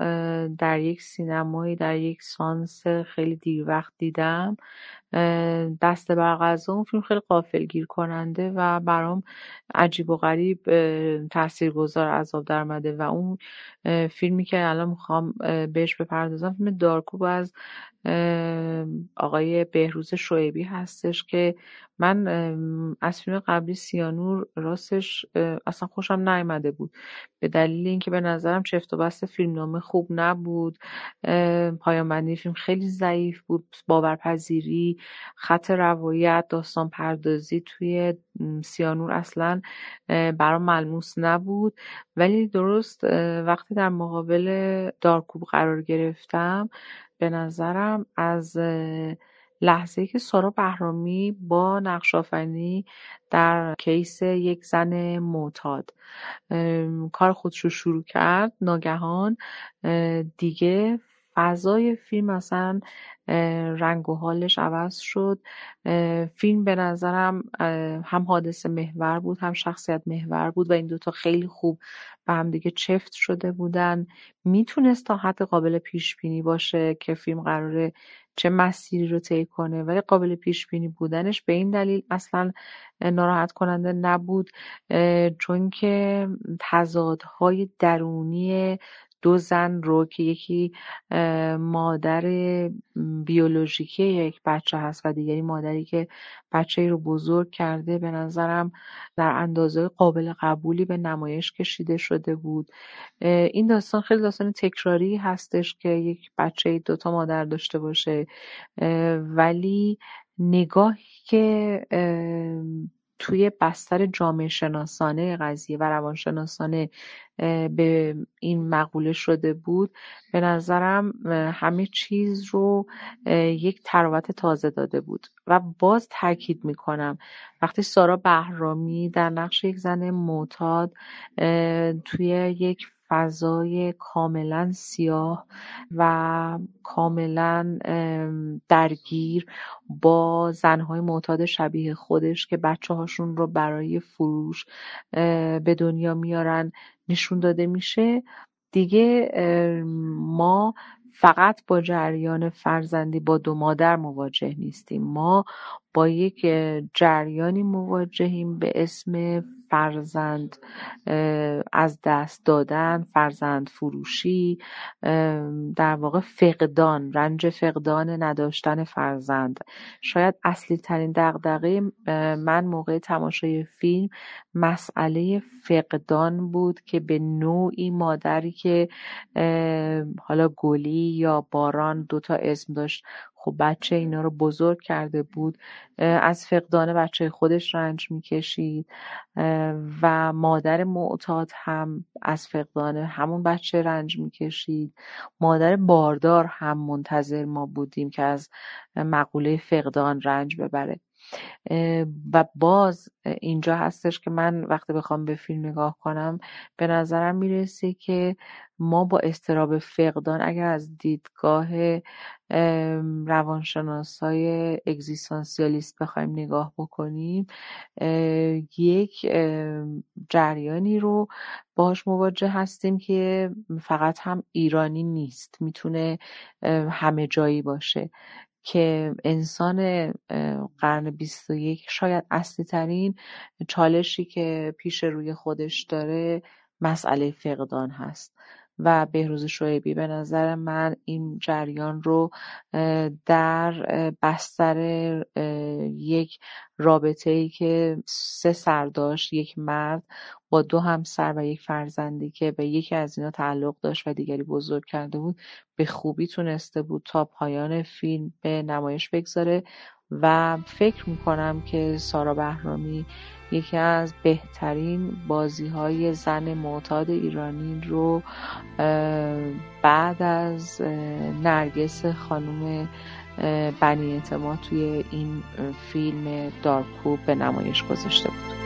در یک سینمایی در یک سانس خیلی دیر وقت دیدم. دست بر غذا اون فیلم خیلی قافلگیر کننده و برام عجیب و غریب تاثیرگذار عذاب درمده و اون فیلمی که الان می‌خوام بهش بپردازم فیلم دارکوب از آقای بهروز شعیبی هستش که من از فیلم قبلی سیانور راستش اصلا خوشم نیامده بود. به دلیل اینکه به نظرم چفت و بست فیلمنامه خوب نبود پایان فیلم خیلی ضعیف بود باورپذیری خط روایت داستان پردازی توی سیانور اصلا برام ملموس نبود. ولی درست وقتی در مقابل دارکوب قرار گرفتم به نظرم از لحظه که سارا بهرامی با نقشافنی در کیس یک زن معتاد کار خودش رو شروع کرد ناگهان دیگه فضای فیلم اصلا رنگ و حالش عوض شد. فیلم به نظرم هم حادثه محور بود هم شخصیت محور بود و این دوتا خیلی خوب به هم دیگه چفت شده بودن. می‌تونست تا حد قابل پیش بینی باشه که فیلم قراره چه مسیری رو طی کنه ولی قابل پیش بینی بودنش به این دلیل اصلا ناراحت کننده نبود. چون که تضادهای درونی دو زن رو که یکی مادر بیولوژیکی یک بچه هست و دیگری مادری که بچه ای رو بزرگ کرده به نظرم در اندازه قابل قبولی به نمایش کشیده شده بود. این داستان خیلی داستان تکراری هستش که یک بچه دوتا مادر داشته باشه. ولی نگاهی که توی بستر جامعه شناسانه قضیه و روانشناسانه به این مقوله شده بود. به نظرم همه چیز رو یک تراوت تازه داده بود. و باز تاکید می‌کنم وقتی سارا بهرامی در نقش یک زن معتاد توی یک فضای کاملا سیاه و کاملا درگیر با زنهای معتاد شبیه خودش که بچه هاشون رو برای فروش به دنیا میارن نشون داده میشه. دیگه ما فقط با جریان فرزندی با دو مادر مواجه نیستیم. ما با یک جریانی مواجهیم به اسم فرزند از دست دادن فرزند فروشی در واقع فقدان رنج فقدان نداشتن فرزند. شاید اصلی ترین دقدقه من موقع تماشای فیلم مسئله فقدان بود که به نوعی مادری که حالا گلی یا باران دوتا اسم داشت خب بچه اینا رو بزرگ کرده بود از فقدان بچه خودش رنج می‌کشید و مادر معتاد هم از فقدان همون بچه رنج می‌کشید. مادر باردار هم منتظر ما بودیم که از مقوله فقدان رنج ببره. و باز اینجا هستش که من وقتی بخوام به فیلم نگاه کنم به نظرم می‌رسه که ما با استراب فقدان اگر از دیدگاه روانشناسای اگزیستانسیالیست بخوایم نگاه بکنیم یک جریانی رو باش مواجه هستیم که فقط هم ایرانی نیست می‌تونه همه جایی باشه. که انسان قرن بیست و یک شاید اصلی ترین چالشی که پیش روی خودش داره مسئله فقدان هست. و بهروز شعیبی به نظر من این جریان رو در بستر یک رابطه ای که سه سر داشت یک مرد با دو همسر و یک فرزندی که به یکی از اینا تعلق داشت و دیگری بزرگ کرده بود به خوبی تونسته بود تا پایان فیلم به نمایش بگذاره. و فکر می‌کنم که سارا بهرامی یکی از بهترین بازی های زن معتاد ایرانی رو بعد از نرگس خانم بنی اعتماد توی این فیلم دارکوب به نمایش گذاشته بود.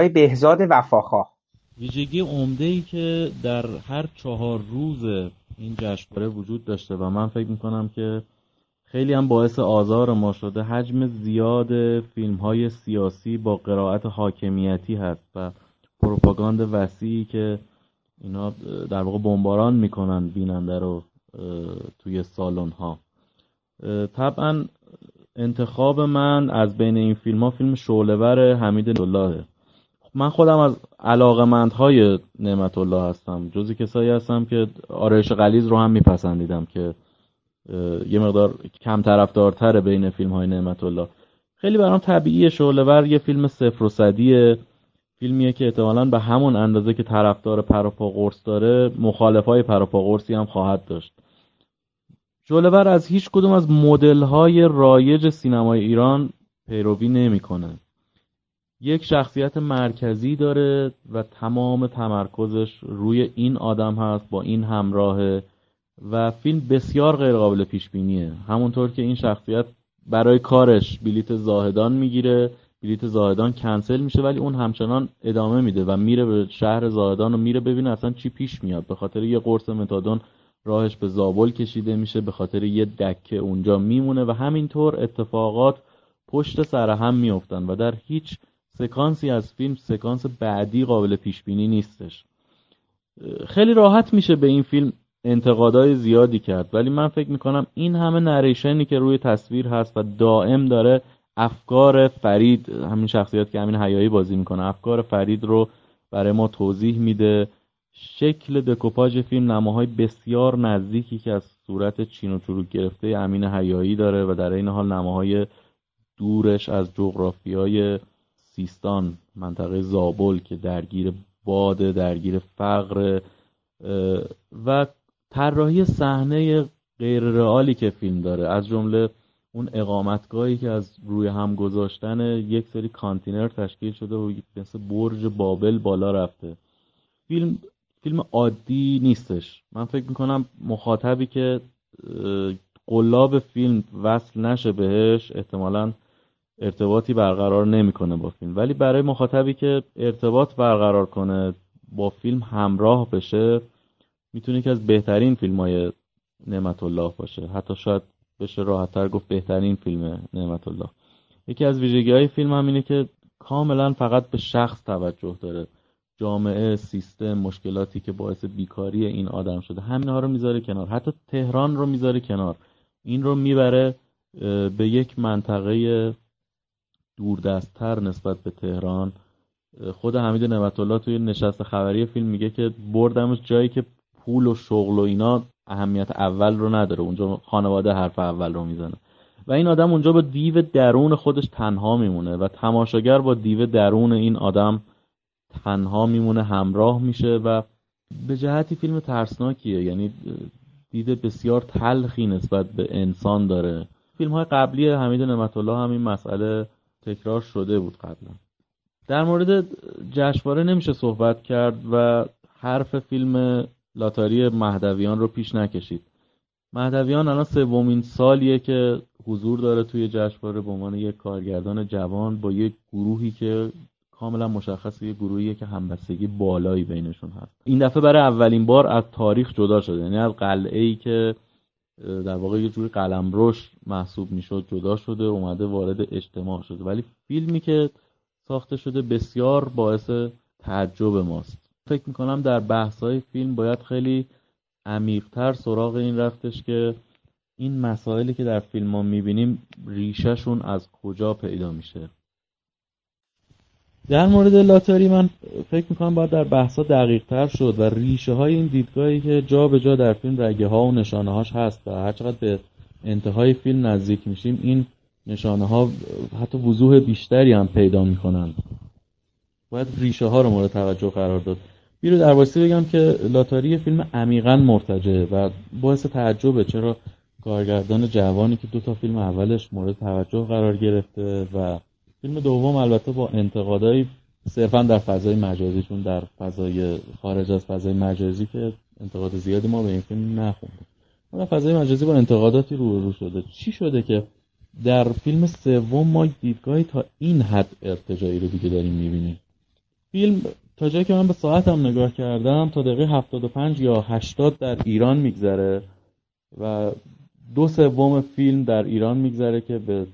آقای بهزاد وفاخواه. ویژگی عمده ای که در هر چهار روز این جشنواره وجود داشته و من فکر می‌کنم که خیلی هم باعث آزار ما شده حجم زیاد فیلم های سیاسی با قرائت حاکمیتی هست و پروپاگاند وسیعی که اینا در واقع بمباران می‌کنن بیننده رو توی سالن ها طبعا انتخاب من از بین این فیلم ها فیلم شعلهور حمید دلاره من خودم از علاقمندهای نعمت الله هستم. جزی کسایی هستم که آرایش غلیز رو هم میپسندیدم که یه مقدار کم طرفدارتره بین فیلم های نعمت الله خیلی برام طبیعیه شعلهور یه فیلم صفر و صدیه. فیلمیه که احتمالا به همون اندازه که طرفدار پروپا قرص داره مخالف های پروپا قرصی هم خواهد داشت. شعلهور از هیچ کدوم از مدل های رایج سینمای ایران پیروی نمی‌کنه. یک شخصیت مرکزی داره و تمام تمرکزش روی این آدم هست با این همراهه و فیلم بسیار غیر قابل پیش بینیه همونطور که این شخصیت برای کارش بلیت زاهدان می‌گیره بلیت زاهدان کنسل میشه ولی اون همچنان ادامه میده و میره به شهر زاهدان و میره ببینه اصلا چی پیش میاد. به خاطر یه قرص متادون راهش به زابل کشیده میشه به خاطر یه دکه اونجا میمونه و همینطور اتفاقات پشت سر هم میفتن و در هیچ سکانسی از فیلم سکانس بعدی قابل پیش بینی نیستش. خیلی راحت میشه به این فیلم انتقادای زیادی کرد ولی من فکر می‌کنم این همه نریشنی که روی تصویر هست و دائم داره افکار فرید همین شخصیت که همین حیایی بازی می‌کنه افکار فرید رو برای ما توضیح میده. شکل دکوپاژ فیلم نماهای بسیار نزدیکی که از صورت چین و چروک گرفته امین حیایی داره و در این حال نماهای دورش از جغرافیای سیستان منطقه زابل که درگیر باد درگیر فقر و طراحی صحنه غیر رئالی که فیلم داره. از جمله اون اقامتگاهی که از روی هم گذاشتن یک سری کانتینر تشکیل شده و مثل برج بابل بالا رفته. فیلم فیلم عادی نیستش. من فکر می‌کنم مخاطبی که قلاب فیلم وصل نشه بهش احتمالا ارتباطی برقرار نمی‌کنه با فیلم. ولی برای مخاطبی که ارتباط برقرار کنه با فیلم همراه بشه می‌تونه که از بهترین فیلم های نعمت الله باشه. حتی شاید بشه راحتتر گفت بهترین فیلم نعمت الله یکی از ویژگی های فیلم هم اینه که کاملا فقط به شخص توجه داره. جامعه سیستم مشکلاتی که باعث بیکاری این آدم شده. همینها رو می‌ذاره کنار. حتی تهران رو می‌ذاره کنار. این رو می‌بره به یک منطقه دوردستتر نسبت به تهران. خود حمید نعمت الله توی نشست خبری فیلم میگه که بردمش جایی که پول و شغل و اینا اهمیت اول رو نداره. اونجا خانواده حرف اول رو می‌زنه. و این آدم اونجا با دیو درون خودش تنها میمونه و تماشاگر با دیو درون این آدم تنها میمونه همراه میشه و به جهتی فیلم ترسناکیه. یعنی دید بسیار تلخی نسبت به انسان داره. فیلم های قبلی حمید نعمت الله هم این مسئله تکرار شده بود قبلا. در مورد جشنواره نمیشه صحبت کرد و حرف فیلم لاتاری مهدویان رو پیش نکشید. مهدویان الان سومین سالیه که حضور داره توی جشنواره به عنوان یک کارگردان جوان با یک گروهی که کاملا مشخصه یه گروهیه که همبستگی بالایی بینشون هست. این دفعه برای اولین بار از تاریخ جدا شده. یعنی از قلعه ای که در واقع یه جوری قلمروش محسوب می‌شد جدا شده اومده وارد اجتماع شده. ولی فیلمی که ساخته شده بسیار باعث تعجب ماست. فکر می‌کنم در بحث‌های فیلم باید خیلی عمیقتر سراغ این رفتش که این مسائلی که در فیلم ها می‌بینیم ریشهشون از کجا پیدا میشه. در مورد لاتاری من فکر می‌کنم باید در بحثا دقیق تر شد و ریشه های این دیدگاهی که جا به جا در فیلم رگه ها و نشانه هاش هست و هرچقدر به انتهای فیلم نزدیک میشیم این نشانه ها حتی وضوح بیشتری هم پیدا می‌کنن باید ریشه ها رو مورد توجه قرار داد. بیرو در بگم که لاتاری فیلم عمیقا مرتجه و باعث تعجبه چرا کارگردان جوانی که دو تا فیلم اولش مورد توجه قرار گرفته و فیلم دوم البته با انتقادایی صرفا در فضای مجازی چون در فضای خارج از فضای مجازی که انتقاد زیادی ما به این فیلم نخوندیم. در فضای مجازی با انتقاداتی رو شده. چی شده که در فیلم سوم ما دیدگاهی تا این حد ارتجایی رو دیگه داریم می‌بینیم. فیلم تا جایی که من به ساعتم نگاه کردم تا دقیقه 75 یا 80 در ایران میگذره و دو سوم فیلم در ایران میگذره که به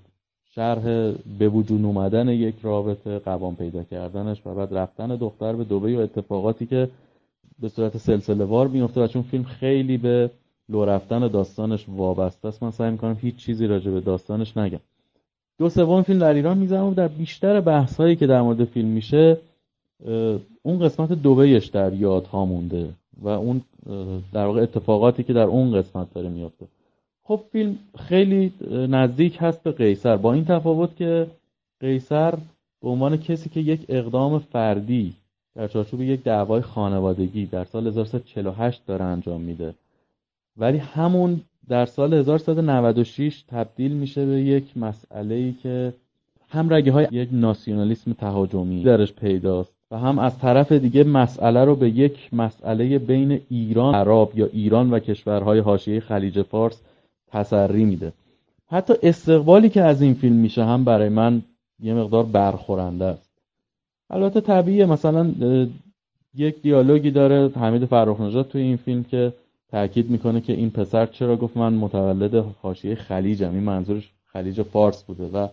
شرح به وجود اومدن یک رابطه قوام پیدا کردنش و بعد رفتن دختر به دبی و اتفاقاتی که به صورت سلسله وار میفته و چون فیلم خیلی به لو رفتن داستانش وابسته است من سعی می‌کنم هیچ چیزی راجع به داستانش نگم. دو سوم فیلم در ایران میگذره و در بیشتر بحث هایی که در مورد فیلم میشه اون قسمت دوبهش در یادها مونده و اون در واقع اتفاقاتی که در اون قسمت داره میافته. خب فیلم خیلی نزدیک هست به قیصر. با این تفاوت که قیصر به عنوان کسی که یک اقدام فردی در چارچوب یک دعوای خانوادگی در سال 1348 داره انجام میده. ولی همون در سال 1396 تبدیل میشه به یک مسئله ای که هم رگه های یک ناسیونالیسم تهاجمی درش پیداست و هم از طرف دیگه مسئله رو به یک مسئله بین ایران عرب یا ایران و کشورهای حاشیه خلیج فارس تسری میده. حتی استقبالی که از این فیلم میشه هم برای من یه مقدار برخورنده است. البته طبیعیه مثلا یک دیالوگی داره حمید فرخ نژاد توی این فیلم که تاکید می‌کنه که این پسر چرا گفت من متولد حاشیه خلیجم. این منظورش خلیج فارس بوده و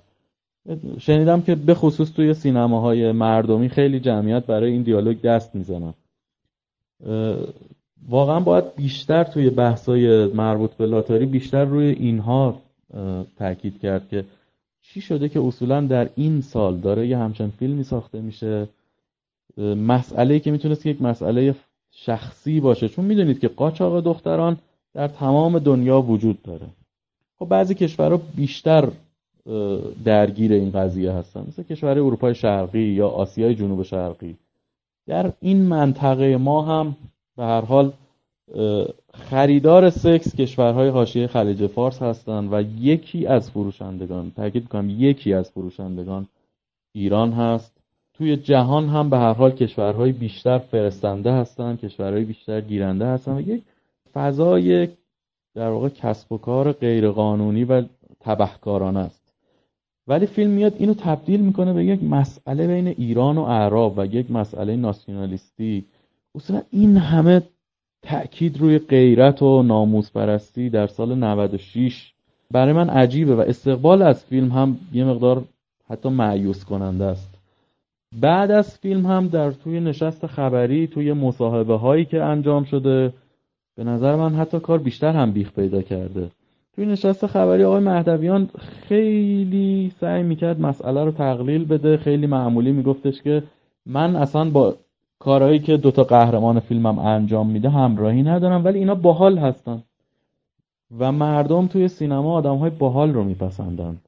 شنیدم که به خصوص توی سینماهای مردمی خیلی جمعیت برای این دیالوگ دست می‌زنن. واقعا باید بیشتر توی بحثای مربوط به لاتاری بیشتر روی اینها تاکید کرد که چی شده که اصولا در این سال داره یه همچین فیلمی ساخته میشه. مسئله که می‌تونست یک مسئله شخصی باشه. چون می‌دونید که قاچاق دختران در تمام دنیا وجود داره. خب بعضی کشورها بیشتر درگیر این قضیه هستن. مثل کشور اروپای شرقی یا آسیای جنوب شرقی. در این منطقه ما هم به هر حال خریدار سکس کشورهای حاشیه خلیج فارس هستند و یکی از فروشندگان تاکید کنم یکی از فروشندگان ایران هست. توی جهان هم به هر حال کشورهای بیشتر فرستنده هستند کشورهای بیشتر گیرنده هستند و یک فضای در واقع کسب و کار غیرقانونی و تبهکارانه است. ولی فیلم میاد اینو تبدیل می‌کنه به یک مسئله بین ایران و اعراب و یک مسئله ناسیونالیستی. اصلا این همه تأکید روی غیرت و ناموس پرستی در سال 96 برای من عجیبه و استقبال از فیلم هم یه مقدار حتی معیوس کننده است. بعد از فیلم هم در توی نشست خبری توی مصاحبه هایی که انجام شده به نظر من حتی کار بیشتر هم بیخ پیدا کرده. توی نشست خبری آقای مهدویان خیلی سعی می‌کرد مسئله رو تقلیل بده. خیلی معمولی میگفتش که من اصلا با کارهایی که دوتا قهرمان فیلمم انجام میده همراهی ندارم ولی اینا باحال هستن. و مردم توی سینما آدم های باحال رو میپسندند.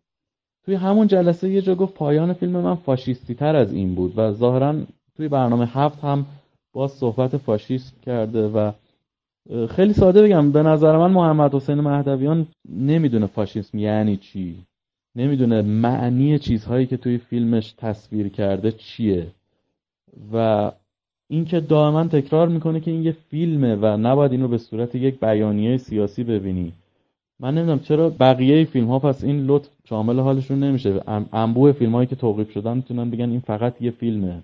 توی همون جلسه یه جا گفت پایان فیلم من فاشیستی تر از این بود و ظاهرا توی برنامه هفت هم باز صحبت فاشیست کرده و خیلی ساده بگم به نظر من محمد حسین مهدویان نمی‌دونه فاشیسم یعنی چی. نمی‌دونه معنی چیزهایی که توی فیلمش تصویر کرده چیه. و اینکه دائما تکرار می‌کنه که این یه فیلمه و نباید این رو به صورت یک بیانیه سیاسی ببینی. من نمی‌دونم چرا بقیه فیلم ها پس این لطف شامل حالشون نمیشه. انبوه فیلم هایی که توقیف شدن می‌تونن بگن این فقط یه فیلمه.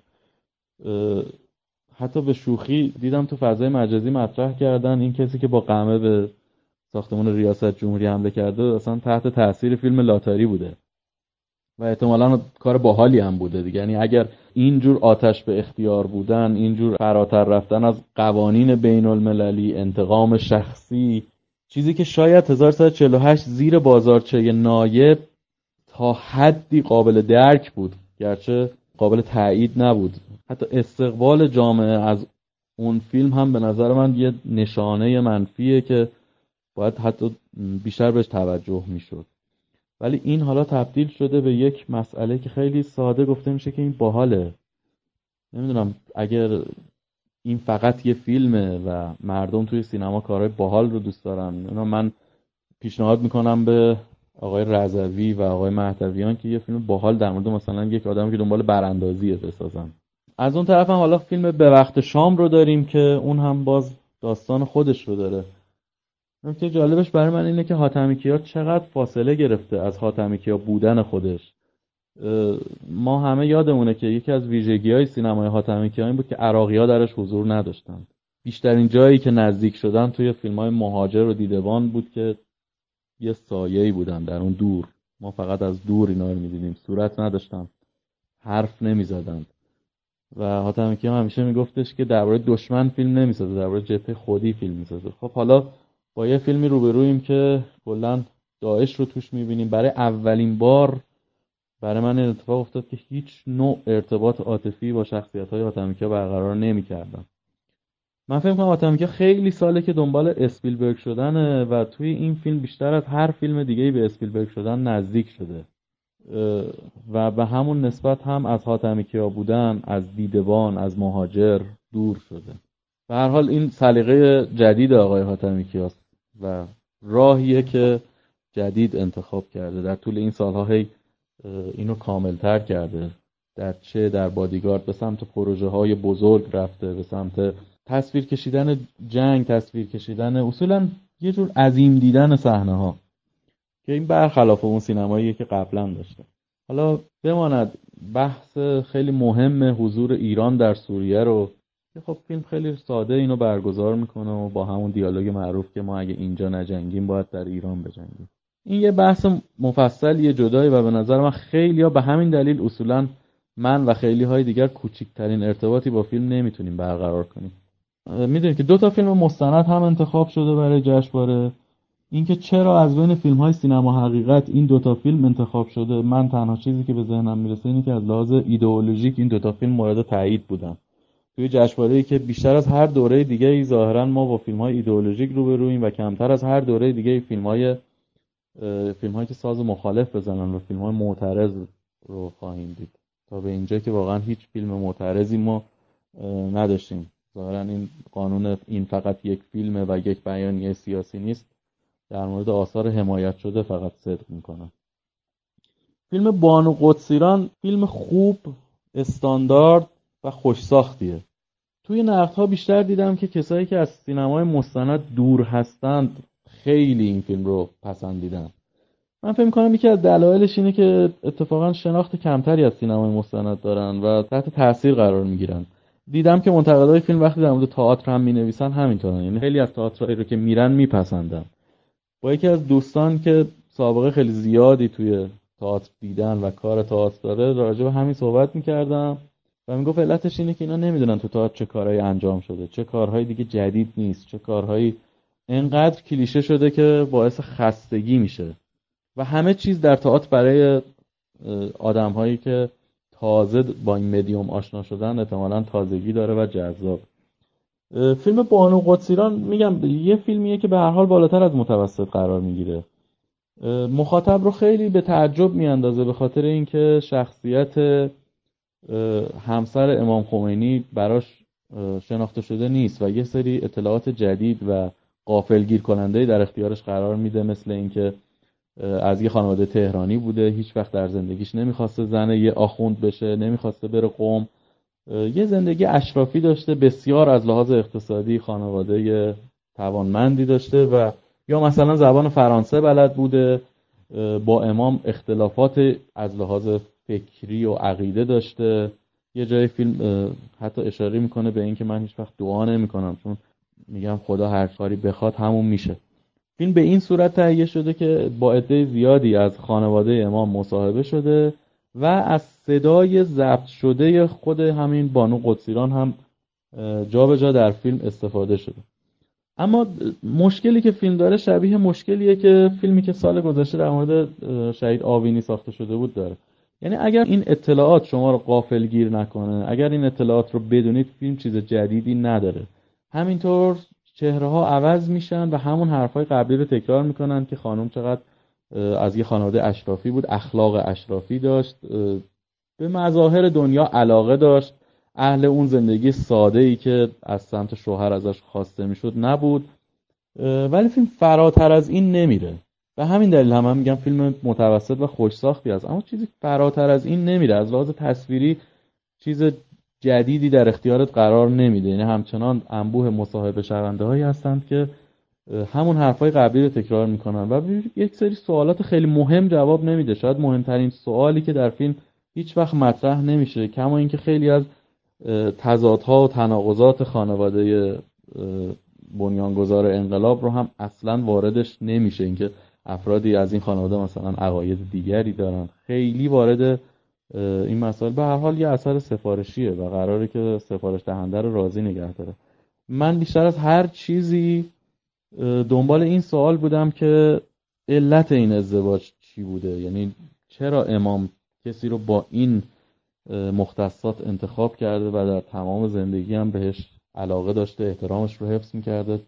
حتی به شوخی دیدم تو فضای مجازی مطرح کردن این کسی که با قمه به ساختمان ریاست جمهوری حمله کرده اصلا تحت تاثیر فیلم لاتاری بوده. و احتمالا کار باحالی هم بوده دیگه. یعنی اگر اینجور آتش به اختیار بودن اینجور فراتر رفتن از قوانین بین المللی انتقام شخصی چیزی که شاید 1348 زیر بازارچه نایب تا حدی قابل درک بود گرچه قابل تایید نبود. حتی استقبال جامعه از اون فیلم هم به نظر من یه نشانه منفیه که باید حتی بیشتر بهش توجه می‌شد. ولی این حالا تبدیل شده به یک مسئله که خیلی ساده گفته میشه که این باحاله. نمی‌دونم اگر این فقط یه فیلمه و مردم توی سینما کارهای باحال رو دوست دارن من پیشنهاد می‌کنم به آقای رضوی و آقای مهدویان که یه فیلم باحال در مورد مثلا یک آدمی که دنبال براندازیه بسازن. از اون طرف هم حالا فیلم به وقت شام رو داریم که اون هم باز داستان خودش رو داره. نکته جالبش برای من اینه که حاتمی کیا چقدر فاصله گرفته از حاتمی کیا بودن خودش. ما همه یادمونه که یکی از ویژگی های سینمای حاتمی کیا این بود که عراقی ها درش حضور نداشتند بیشترین جایی که نزدیک شدن توی فیلم های مهاجر و دیدبان بود که یه سایه‌ای بودن در اون دور. ما فقط از دور اینا رو می‌دیدیم. صورت نداشتن. حرف نمی‌زدند و حاتمی کیا همیشه میگفتش که درباره دشمن فیلم نمی‌سازه درباره جبهه خودی فیلم می‌سازه. خب حالا با یه فیلمی روبرویم که کلا داعش رو توش می‌بینیم. برای اولین بار برای من اتفاق افتاد که هیچ نوع ارتباط عاطفی با شخصیت های آتمیکا برقرار نمی‌کردم. من فکر کنم آتمیکا خیلی ساله که دنبال اسپیلبرگ شدنه و توی این فیلم بیشتر از هر فیلم دیگه به اسپیلبرگ شدن نزدیک شده. و به همون نسبت هم از حاتمیکیا بودن از دیدبان از مهاجر دور شده. به هر حال این سلیقه جدید آقای حاتمیکیاست و راهیه که جدید انتخاب کرده. در طول این سالها هی اینو کاملتر کرده. در چه در بادیگارد به سمت پروژه های بزرگ رفته به سمت تصویر کشیدن جنگ تصویر کشیدن اصولا یه جور عظیم دیدن صحنه ها که این برخلاف اون سینمایی که قبلا داشته. حالا بماند بحث خیلی مهم حضور ایران در سوریه رو که خب فیلم خیلی ساده اینو برگزار می‌کنه و با همون دیالوگ معروف که ما اگه اینجا نجنگیم باید در ایران بجنگیم. این یه بحث مفصل یه جدایی و به نظر من خیلی ها به همین دلیل اصولا من و خیلی های دیگر کوچکترین ارتباطی با فیلم نمی‌تونیم برقرار کنیم. می‌دونید که دو تا فیلم مستند هم انتخاب شده برای جشنواره. اینکه چرا از بین فیلم های سینما حقیقت این دوتا فیلم انتخاب شده من تنها چیزی که به ذهنم می‌رسه اینه که از لحاظ ایدئولوژیک این دوتا فیلم مورد تایید بودن. توی جشنواره‌ای که بیشتر از هر دوره دیگه ای ظاهرا ما با فیلم های ایدئولوژیک روبرویم و کمتر از هر دوره دیگه فیلم های فیلم که ساز مخالف بزنن و فیلم های معترض رو خواهیم دید. تا به اینجا که واقعا هیچ فیلم معترضی ما نداشتیم. ظاهرا این قانون این فقط یک فیلم و یک بیانیه سیاسی نیست. در مورد آثار حمایت شده فقط صدق می‌کنه فیلم بانو قدسیران فیلم خوب استاندارد. و خوش ساختیه توی ها بیشتر دیدم که کسایی که از سینمای مستند دور هستند خیلی این فیلم رو پسندیدن. من فکر می‌کنم یکی از دلایلش اینه که اتفاقا شناخت کمتری از سینمای مستند دارن و تحت تاثیر قرار می‌گیرن. دیدم که منتقدای فیلم وقتی در مورد تئاتر هم می‌نویسن همینطورن. یعنی خیلی از تئاترایی رو که میرن میپسندن. با یکی از دوستان که سابقه خیلی زیادی توی تئاتر دیدن و کار تئاتر داره راجع به همین صحبت می‌کردم. و می‌گفت علتش اینه که اینا نمی‌دونن تو تئاتر چه کارهایی انجام شده چه کارهایی دیگه جدید نیست چه کارهایی انقدر کلیشه شده که باعث خستگی میشه. و همه چیز در تئاتر برای آدم هایی که تازه با این مدیوم آشنا شدن احتمالا تازگی داره و جذاب. فیلم بانو قدسیران میگم یه فیلمیه که به هر حال بالاتر از متوسط قرار می‌گیره. مخاطب رو خیلی به تعجب میاندازه به خاطر اینکه شخصیت همسر امام خمینی براش شناخته شده نیست و یه سری اطلاعات جدید و قافلگیر کننده در اختیارش قرار میده مثل اینکه از یه خانواده تهرانی بوده هیچ وقت در زندگیش نمی‌خواسته زنه یه آخوند بشه نمی‌خواسته بره قوم. یه زندگی اشرافی داشته بسیار از لحاظ اقتصادی خانواده توانمندی داشته و یا مثلا زبان فرانسه بلد بوده. با امام اختلافات از لحاظ فکری و عقیده داشته. یه جای فیلم حتی اشاره می‌کنه به اینکه من هیچ وقت دعا نمی‌کنم چون میگم خدا هر کاری بخواد همون میشه. فیلم به این صورت تهیه شده که با عده زیادی از خانواده امام مصاحبه شده و از صدای ضبط شده خود همین بانو قدسیران هم جابجا جا در فیلم استفاده شده. اما مشکلی که فیلم داره شبیه مشکلیه که فیلمی که سال گذشته در مورد شهید آوینی ساخته شده بود داره. یعنی اگر این اطلاعات شما رو قافل گیر نکنه اگر این اطلاعات رو بدونید فیلم چیز جدیدی نداره. همینطور چهره ها عوض میشن و همون حرفای قبلی رو تکرار می‌کنن که خانم چقدر از یه خانواده اشرافی بود اخلاق اشرافی داشت به مظاهر دنیا علاقه داشت. اهل اون زندگی ساده ای که از سمت شوهر ازش خواسته می‌شد نبود. ولی فیلم فراتر از این نمیره. و همین دلیل هم, هم میگم فیلم متوسط و خوش ساختی است. اما چیزی فراتر از این نمیره. از لحاظ تصویری چیز جدیدی در اختیارت قرار نمیده. یعنی همچنان انبوه مصاحبه شونده هایی هستند که همون حرفای قبلی رو تکرار می‌کنن و یک سری سوالات خیلی مهم جواب نمیده. شاید مهمترین سوالی که در فیلم هیچ وقت مطرح نمیشه کما اینکه خیلی از تضادها و تناقضات خانواده بنیانگذار انقلاب رو هم اصلا واردش نمیشه. اینکه افرادی از این خانواده مثلا عقاید دیگری دارن. خیلی وارد این مسائل. به هر حال یه اثر سفارشیه و قراره که سفارش دهنده رو راضی نگه داره. من بیشتر از هر چیزی دنبال این سوال بودم که علت این ازدواج چی بوده؟ یعنی چرا امام کسی رو با این مختصات انتخاب کرده و در تمام زندگی هم بهش علاقه داشته احترامش رو حفظ می‌کرده؟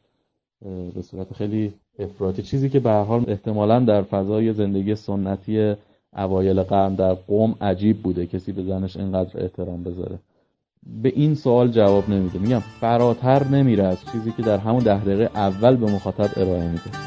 به صورت خیلی افراطی. چیزی که به حال احتمالا در فضای زندگی سنتی اوایل قرن در قوم عجیب بوده. کسی به زنش اینقدر احترام بذاره. به این سوال جواب نمیده. میگم فراتر نمیره از چیزی که در همون ده دقیقه اول به مخاطب ارائه میده.